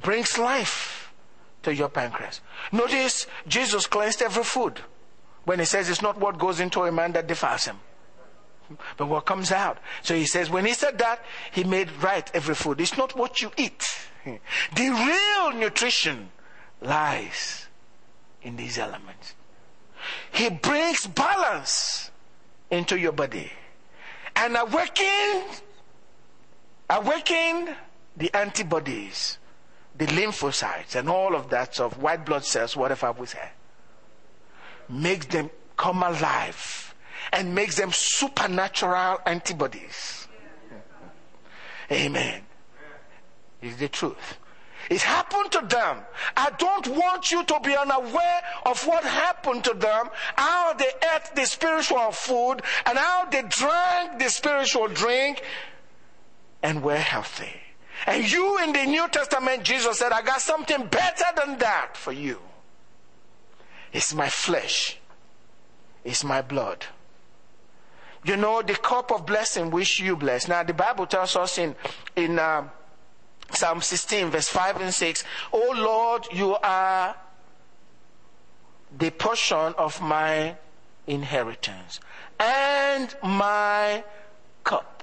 Brings life to your pancreas. Notice Jesus cleansed every food when he says it's not what goes into a man that defiles him, but what comes out. So he says, when he said that, he made right every food. It's not what you eat. The real nutrition lies in these elements. He brings balance into your body and awaken, awaken the antibodies, the lymphocytes, and all of that stuff, white blood cells, whatever we say. Makes them come alive and makes them supernatural antibodies. Amen. Is the truth. It happened to them. I don't want you to be unaware of what happened to them, how they ate the spiritual food, and how they drank the spiritual drink, and were healthy. And you in the New Testament, Jesus said, I got something better than that for you. It's my flesh. It's my blood. You know, the cup of blessing which you bless. Now, the Bible tells us in, in, uh, Psalm 16, verse 5 and 6. Oh Lord, you are the portion of my inheritance and my cup.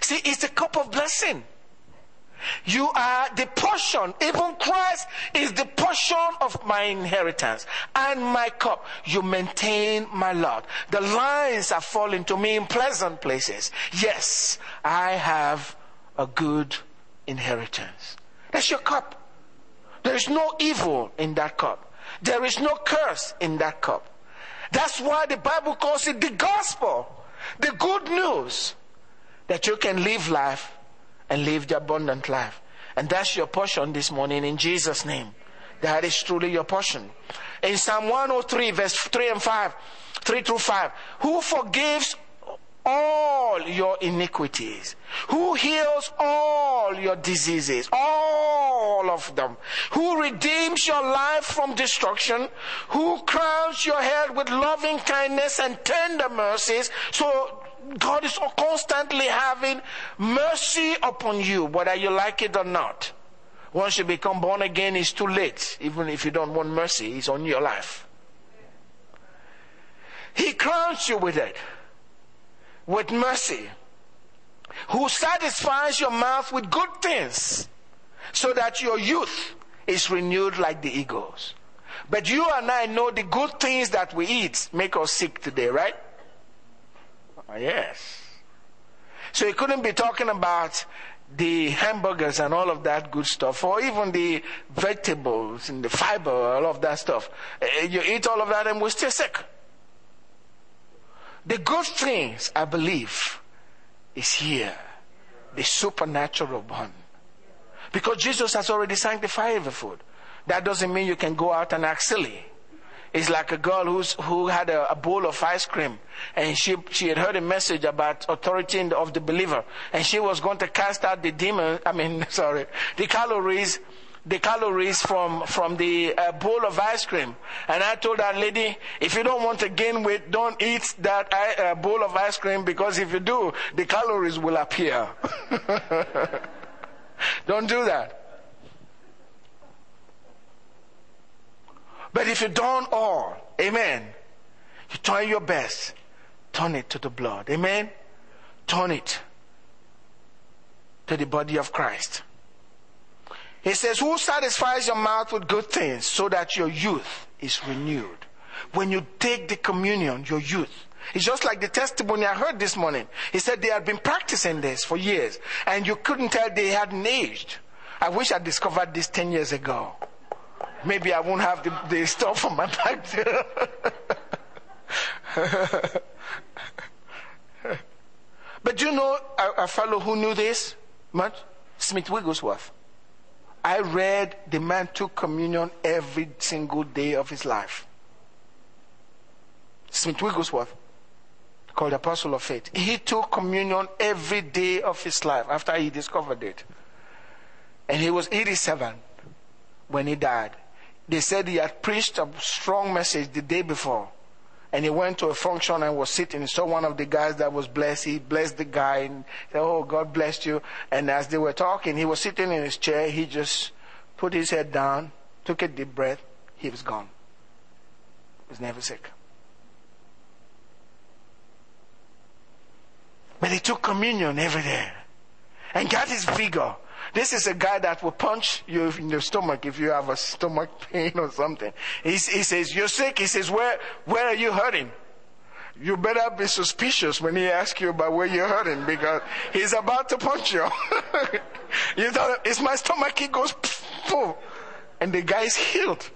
See, it's a cup of blessing. You are the portion. Even Christ is the portion of my inheritance and my cup. You maintain my lot. The lines are falling to me in pleasant places. Yes, I have a good inheritance. That's your cup. There is no evil in that cup. There is no curse in that cup. That's why the Bible calls it the gospel, the good news that you can live life and live the abundant life. And that's your portion this morning in Jesus' name. That is truly your portion. In Psalm 103, verse 3 and 5, 3 through 5, who forgives all your iniquities, who heals all your diseases, all of them, who redeems your life from destruction, who crowns your head with loving kindness and tender mercies. So God is constantly having mercy upon you, whether you like it or not. Once you become born again, it's too late. Even if you don't want mercy, it's on your life. He crowns you with it with mercy, who satisfies your mouth with good things, so that your youth is renewed like the eagles. But you and I know the good things that we eat make us sick today, right? Yes. So he couldn't be talking about the hamburgers and all of that good stuff, or even the vegetables and the fiber, all of that stuff. Eh, you eat all of that and we're still sick. The good things, I believe, is here. The supernatural one. Because Jesus has already sanctified the food. That doesn't mean you can go out and act silly. It's like a girl who's, who had a, a, bowl of ice cream and she, she had heard a message about authority of the believer and she was going to cast out the demon, I mean, sorry, the calories the calories from, from the uh, bowl of ice cream. And I told that lady, if you don't want to gain weight, don't eat that uh, bowl of ice cream because if you do, the calories will appear. don't do that. But if you don't all, amen, you try your best, turn it to the blood. Amen? Turn it to the body of Christ. He says, Who satisfies your mouth with good things so that your youth is renewed? When you take the communion, your youth. It's just like the testimony I heard this morning. He said they had been practicing this for years and you couldn't tell they hadn't aged. I wish I discovered this 10 years ago. Maybe I won't have the, the stuff on my back. but you know a, a fellow who knew this much? Smith Wigglesworth. I read the man took communion every single day of his life. Smith Wigglesworth, called Apostle of Faith, he took communion every day of his life after he discovered it. And he was 87 when he died. They said he had preached a strong message the day before and he went to a function and was sitting. He saw one of the guys that was blessed. He blessed the guy and said, Oh, God blessed you. And as they were talking, he was sitting in his chair. He just put his head down, took a deep breath. He was gone. He was never sick. But he took communion every day and got his vigor This is a guy that will punch you in the stomach if you have a stomach pain or something. He, he says, You're sick. He says, where, where are you hurting? You better be suspicious when he asks you about where you're hurting because he's about to punch you. you thought, It's my stomach. He goes, poof, and the guy is healed.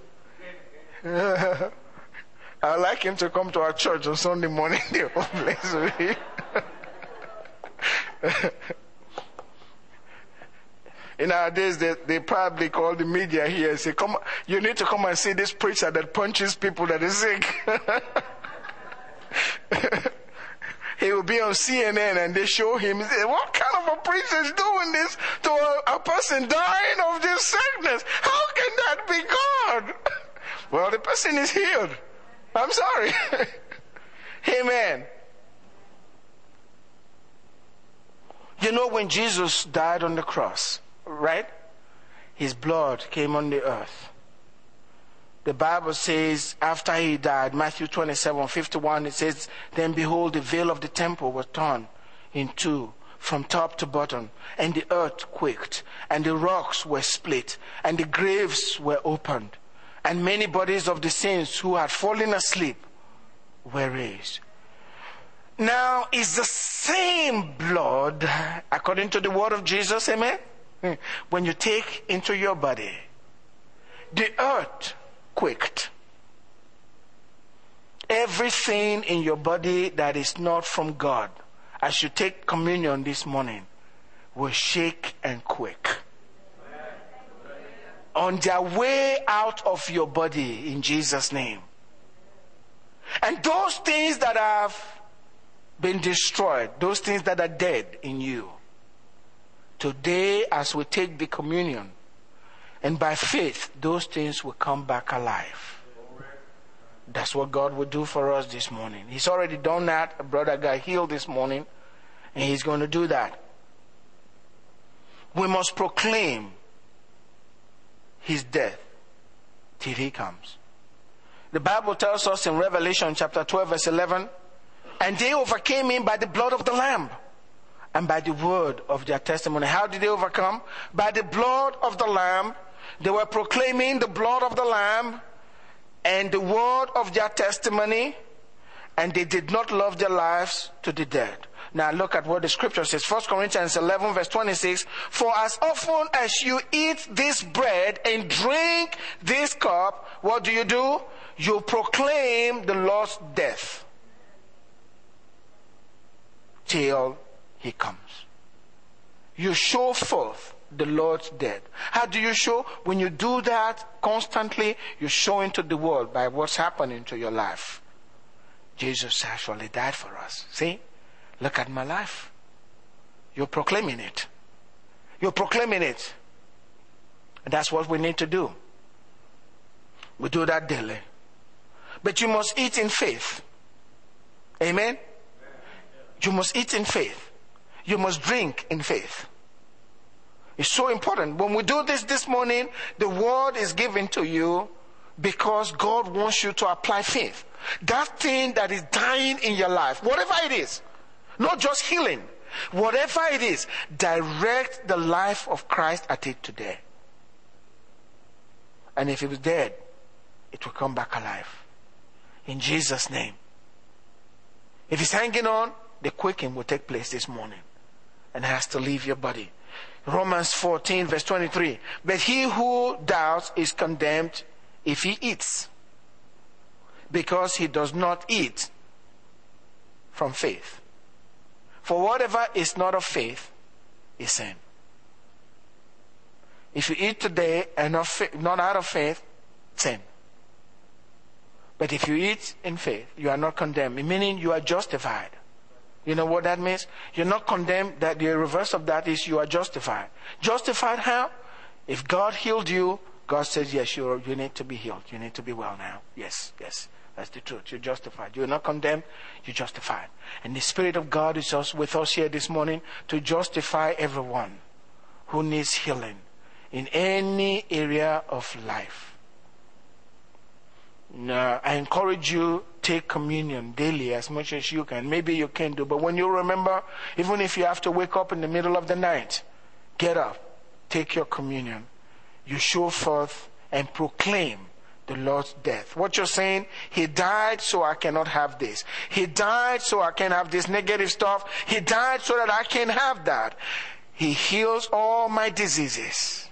I'd like him to come to our church on Sunday morning. The whole place In our days, they, they probably call the media here and say, come, you need to come and see this preacher that punches people that is sick. he will be on CNN and they show him, what kind of a preacher is doing this to a, a person dying of this sickness? How can that be God? well, the person is healed. I'm sorry. Amen. You know, when Jesus died on the cross, right? His blood came on the earth. The Bible says after he died, Matthew 27 51, it says, Then behold, the veil of the temple was torn in two from top to bottom, and the earth quaked, and the rocks were split, and the graves were opened, and many bodies of the saints who had fallen asleep were raised. Now, is the same blood, according to the word of Jesus, amen? When you take into your body, the earth quaked. Everything in your body that is not from God, as you take communion this morning, will shake and quake. On their way out of your body in Jesus' name. And those things that have been destroyed, those things that are dead in you, today as we take the communion, and by faith, those things will come back alive. That's what God will do for us this morning. He's already done that. A brother got healed this morning, and He's going to do that. We must proclaim His death till He comes. The Bible tells us in Revelation chapter 12, verse 11, and they overcame Him by the blood of the Lamb and by the word of their testimony. How did they overcome? By the blood of the Lamb they were proclaiming the blood of the Lamb and the word of their testimony, and they did not love their lives to the dead. Now look at what the scripture says. 1 Corinthians 11 verse 26. For as often as you eat this bread and drink this cup, what do you do? You proclaim the Lord's death till he comes. You show forth the Lord's death. How do you show? When you do that constantly, you're showing to the world by what's happening to your life. Jesus actually died for us. See? Look at my life. You're proclaiming it. You're proclaiming it. And that's what we need to do. We do that daily. But you must eat in faith. Amen? You must eat in faith. You must drink in faith. It's so important. When we do this this morning, the word is given to you because God wants you to apply faith. That thing that is dying in your life, whatever it is, not just healing, whatever it is, direct the life of Christ at it today. And if it was dead, it will come back alive. In Jesus' name. If it's hanging on, the quickening will take place this morning and has to leave your body. Romans 14, verse 23. But he who doubts is condemned if he eats, because he does not eat from faith. For whatever is not of faith is sin. If you eat today and not, not out of faith, sin. But if you eat in faith, you are not condemned, meaning you are justified. You know what that means? You're not condemned. That the reverse of that is you are justified. Justified how? If God healed you, God says, yes, you you need to be healed. You need to be well now. Yes, yes. That's the truth. You're justified. You're not condemned. You're justified. And the Spirit of God is also with us here this morning to justify everyone who needs healing in any area of life. I encourage you take communion daily as much as you can. Maybe you can do, but when you remember, even if you have to wake up in the middle of the night, get up, take your communion, you show forth and proclaim the Lord's death. What you're saying, He died so I cannot have this. He died so I can have this negative stuff. He died so that I can have that. He heals all my diseases.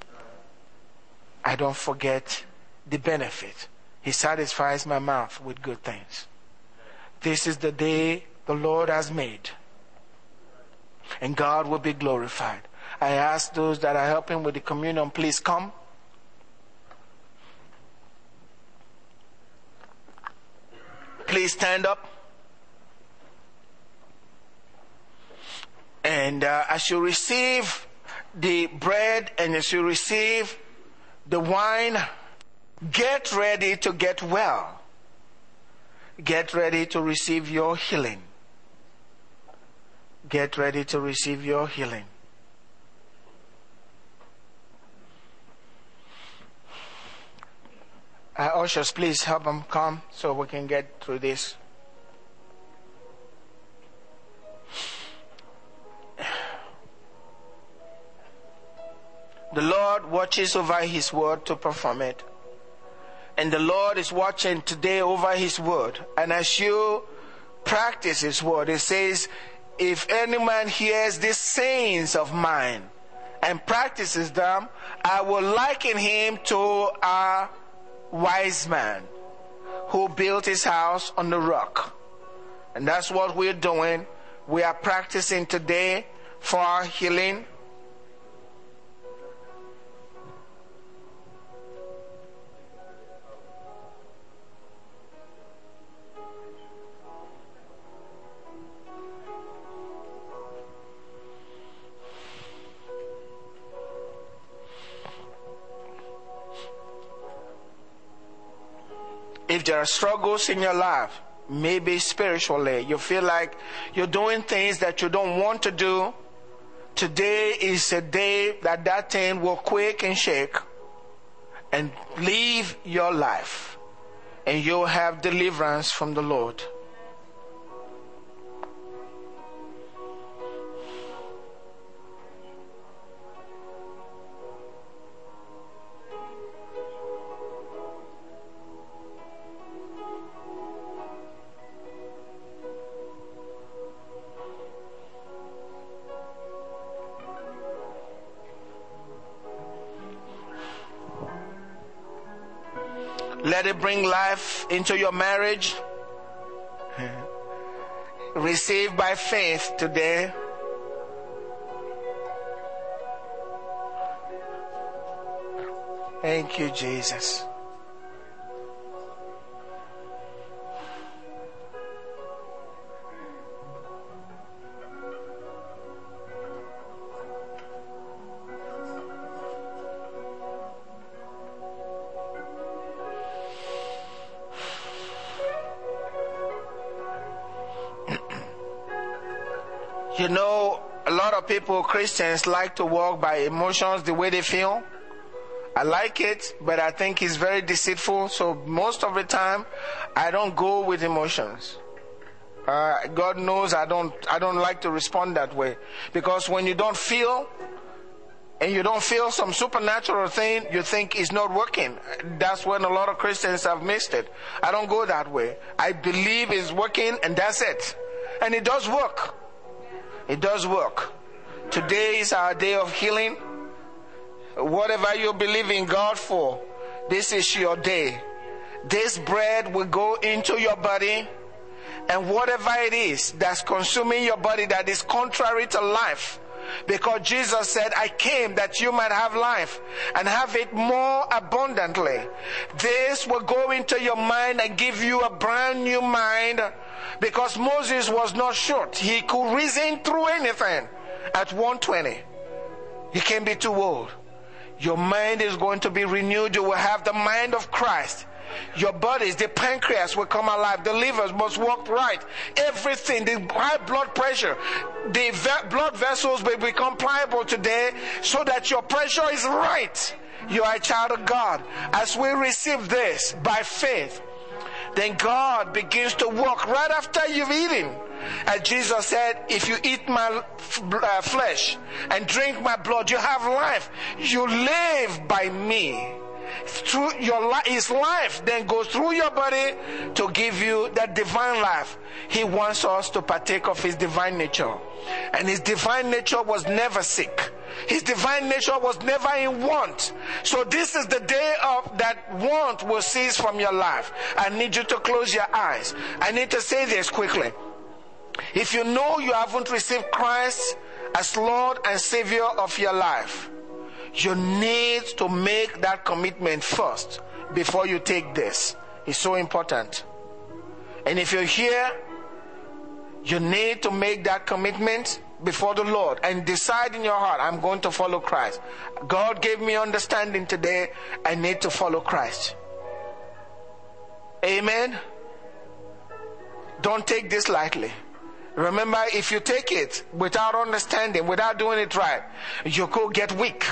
I don't forget the benefit. He satisfies my mouth with good things. This is the day the Lord has made. And God will be glorified. I ask those that are helping with the communion, please come. Please stand up. And uh, as you receive the bread and as you receive the wine, get ready to get well. Get ready to receive your healing. Get ready to receive your healing. Uh, ushers, please help them come so we can get through this. The Lord watches over His word to perform it. And the Lord is watching today over His word. And as you practice His word, it says, If any man hears these sayings of mine and practices them, I will liken him to a wise man who built his house on the rock. And that's what we're doing. We are practicing today for our healing. There are struggles in your life, maybe spiritually, you feel like you're doing things that you don't want to do, today is a day that that thing will quake and shake and leave your life and you'll have deliverance from the Lord. Bring life into your marriage. Receive by faith today. Thank you, Jesus. People, Christians, like to walk by emotions the way they feel. I like it, but I think it's very deceitful. So most of the time, I don't go with emotions. Uh, God knows I don't. I don't like to respond that way because when you don't feel, and you don't feel some supernatural thing, you think it's not working. That's when a lot of Christians have missed it. I don't go that way. I believe it's working, and that's it. And it does work. It does work. Today is our day of healing. Whatever you believe in God for, this is your day. This bread will go into your body, and whatever it is that's consuming your body that is contrary to life, because Jesus said, I came that you might have life and have it more abundantly. This will go into your mind and give you a brand new mind because Moses was not short. He could reason through anything at 120. You can't be too old. Your mind is going to be renewed. You will have the mind of Christ. Your bodies, the pancreas will come alive. The livers must work right. Everything, the high blood pressure, the ve- blood vessels will become pliable today so that your pressure is right. You are a child of God. As we receive this by faith, then God begins to work right after you've eaten. As Jesus said, if you eat my uh, flesh and drink my blood, you have life. You live by me. Through your life, his life then goes through your body to give you that divine life. He wants us to partake of his divine nature. And his divine nature was never sick. His divine nature was never in want. So this is the day of that want will cease from your life. I need you to close your eyes. I need to say this quickly. If you know you haven't received Christ as Lord and Savior of your life, you need to make that commitment first before you take this. It's so important. And if you're here, you need to make that commitment before the Lord and decide in your heart, I'm going to follow Christ. God gave me understanding today. I need to follow Christ. Amen. Don't take this lightly. Remember, if you take it without understanding, without doing it right, you could get weak.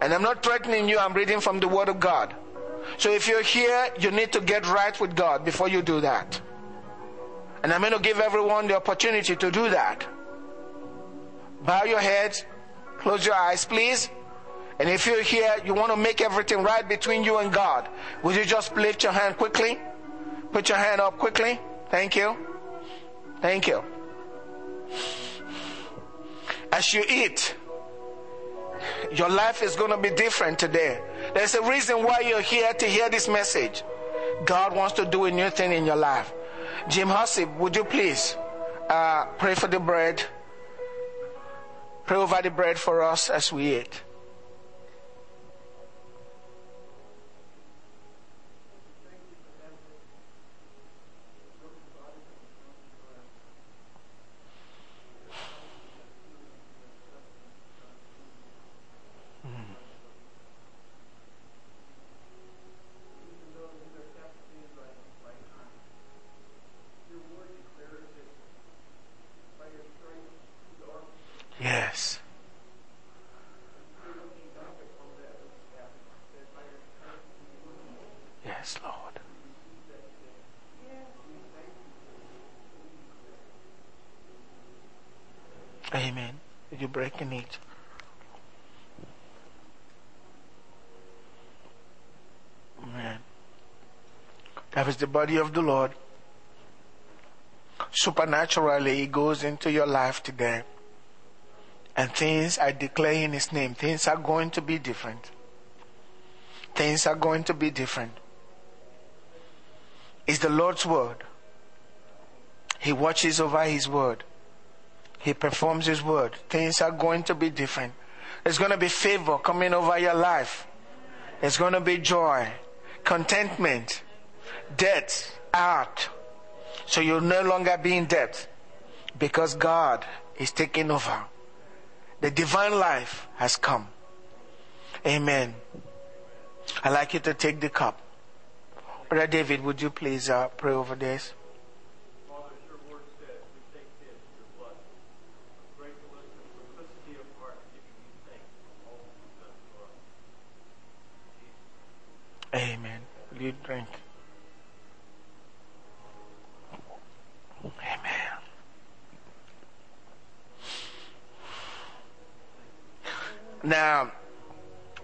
And I'm not threatening you, I'm reading from the Word of God. So if you're here, you need to get right with God before you do that. And I'm going to give everyone the opportunity to do that. Bow your heads, close your eyes, please. And if you're here, you want to make everything right between you and God, would you just lift your hand quickly? Put your hand up quickly. Thank you. Thank you. As you eat, your life is going to be different today. There's a reason why you're here to hear this message. God wants to do a new thing in your life. Jim Hussey, would you please uh, pray for the bread? Pray over the bread for us as we eat. Yes. Yes, Lord. Amen. Did you break and eat? Amen. That is the body of the Lord. Supernaturally, it goes into your life today. And things I declare in His name, things are going to be different. Things are going to be different. It's the Lord's word. He watches over His word. He performs His word. Things are going to be different. There's going to be favor coming over your life. There's going to be joy, contentment, debt out. So you'll no longer be in debt because God is taking over. The divine life has come. Amen. I'd like you to take the cup. Brother David, would you please uh, pray over this? Father, as your word says, we take this, your blood, gratefulness and simplicity of heart, giving you thanks for all you've done for us. Jesus. Amen. Will you drink? Amen. Now,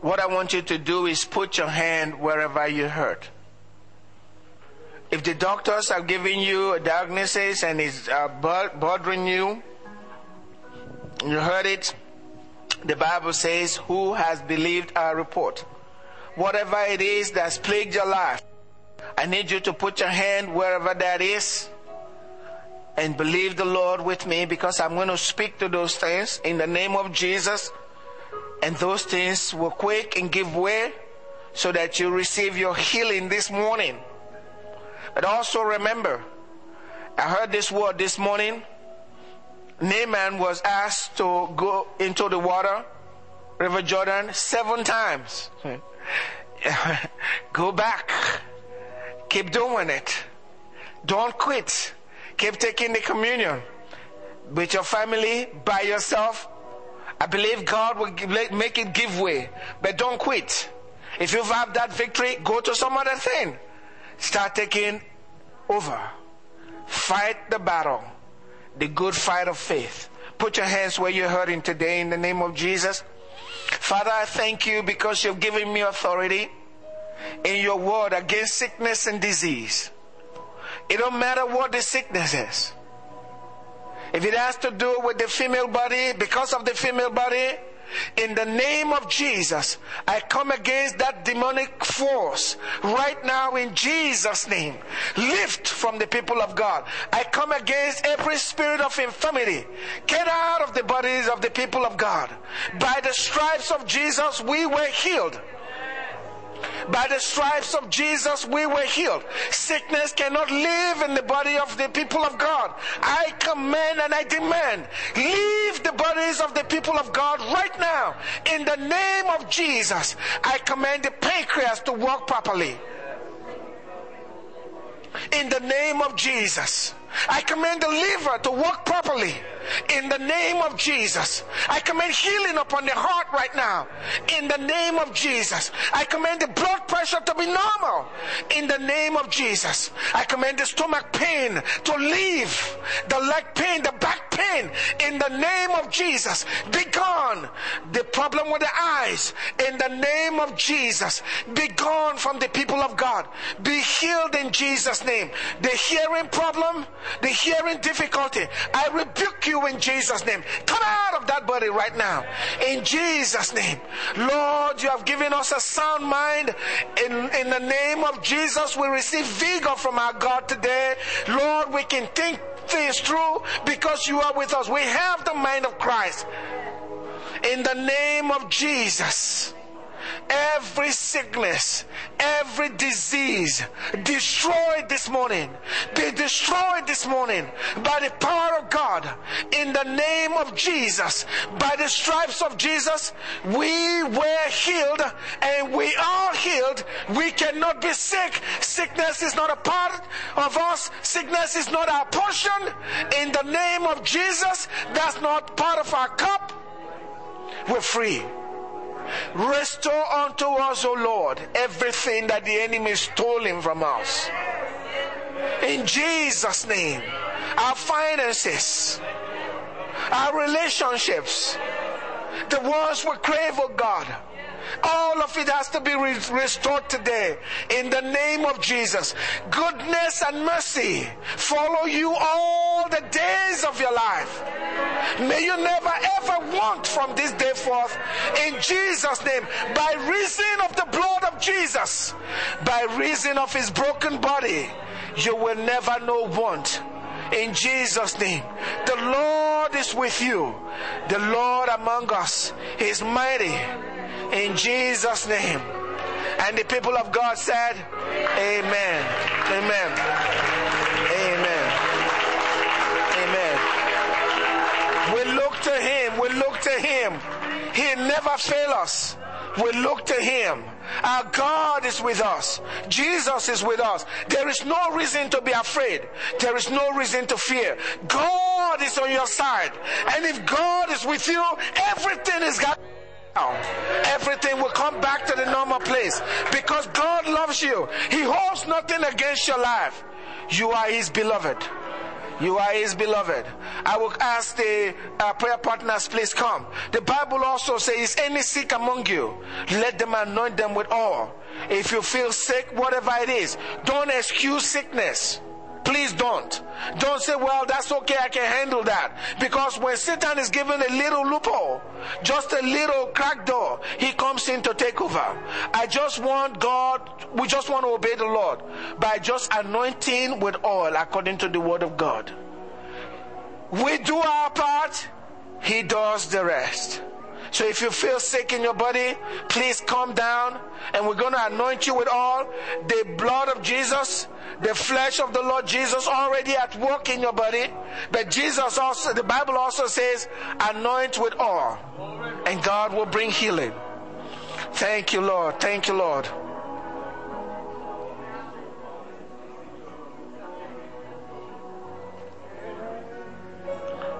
what I want you to do is put your hand wherever you hurt. If the doctors have given you a diagnosis and it's uh, bothering you, you heard it, the Bible says, Who has believed our report? Whatever it is that's plagued your life, I need you to put your hand wherever that is and believe the Lord with me because I'm going to speak to those things in the name of Jesus. And those things will quake and give way so that you receive your healing this morning. But also remember, I heard this word this morning. Naaman was asked to go into the water, River Jordan, seven times. go back. Keep doing it. Don't quit. Keep taking the communion with your family, by yourself. I believe God will make it give way. But don't quit. If you've had that victory, go to some other thing. Start taking over. Fight the battle, the good fight of faith. Put your hands where you're hurting today in the name of Jesus. Father, I thank you because you've given me authority in your word against sickness and disease. It don't matter what the sickness is. If it has to do with the female body, because of the female body, in the name of Jesus, I come against that demonic force right now in Jesus' name. Lift from the people of God. I come against every spirit of infirmity. Get out of the bodies of the people of God. By the stripes of Jesus, we were healed. By the stripes of Jesus, we were healed. Sickness cannot live in the body of the people of God. I command and I demand, leave the bodies of the people of God right now. In the name of Jesus, I command the pancreas to work properly. In the name of Jesus. I command the liver to work properly in the name of Jesus. I command healing upon the heart right now in the name of Jesus. I command the blood pressure to be normal in the name of Jesus. I command the stomach pain to leave, the leg pain, the back pain in the name of Jesus. Be gone. The problem with the eyes in the name of Jesus. Be gone from the people of God. Be healed in Jesus' name. The hearing problem, the hearing difficulty, I rebuke you in Jesus' name. Come out of that body right now. In Jesus' name. Lord, you have given us a sound mind. In, in the name of Jesus, we receive vigor from our God today. Lord, we can think things through because you are with us. We have the mind of Christ. In the name of Jesus every sickness, every disease destroyed this morning. Be destroyed this morning by the power of God in the name of Jesus. By the stripes of Jesus, we were healed and we are healed. We cannot be sick. Sickness is not a part of us. Sickness is not our portion. In the name of Jesus, that's not part of our cup. We're free. Restore unto us, O Lord, everything that the enemy stolen from us. In Jesus' name, our finances, our relationships, the ones we crave, O God. All of it has to be re- restored today. In the name of Jesus. Goodness and mercy follow you all the days of your life. May you never ever want from this day forth. In Jesus' name. By reason of the blood of Jesus, by reason of his broken body, you will never know want in Jesus' name. The Lord is with you. The Lord among us is mighty in Jesus' name. And the people of God said, Amen. Amen. Amen. Amen. We look to Him. We look to Him. He never fail us. We look to Him. Our God is with us. Jesus is with us. There is no reason to be afraid. There is no reason to fear. God is on your side. And if God is with you, everything is got everything will come back to the normal place because God loves you. He holds nothing against your life. You are His beloved. You are His beloved. I will ask the uh, prayer partners, please come. The Bible also says, any sick among you, let them anoint them with oil. If you feel sick, whatever it is, don't excuse sickness. Please don't. Don't say, well, that's okay, I can handle that. Because when Satan is given a little loophole, just a little crack door, he comes in to take over. I just want God, we just want to obey the Lord by just anointing with oil according to the word of God. We do our part, he does the rest. So if you feel sick in your body, please calm down and we're going to anoint you with all the blood of Jesus, the flesh of the Lord Jesus already at work in your body. But Jesus also, the Bible also says, anoint with all and God will bring healing. Thank you, Lord. Thank you, Lord.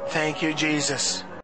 Thank you, Jesus.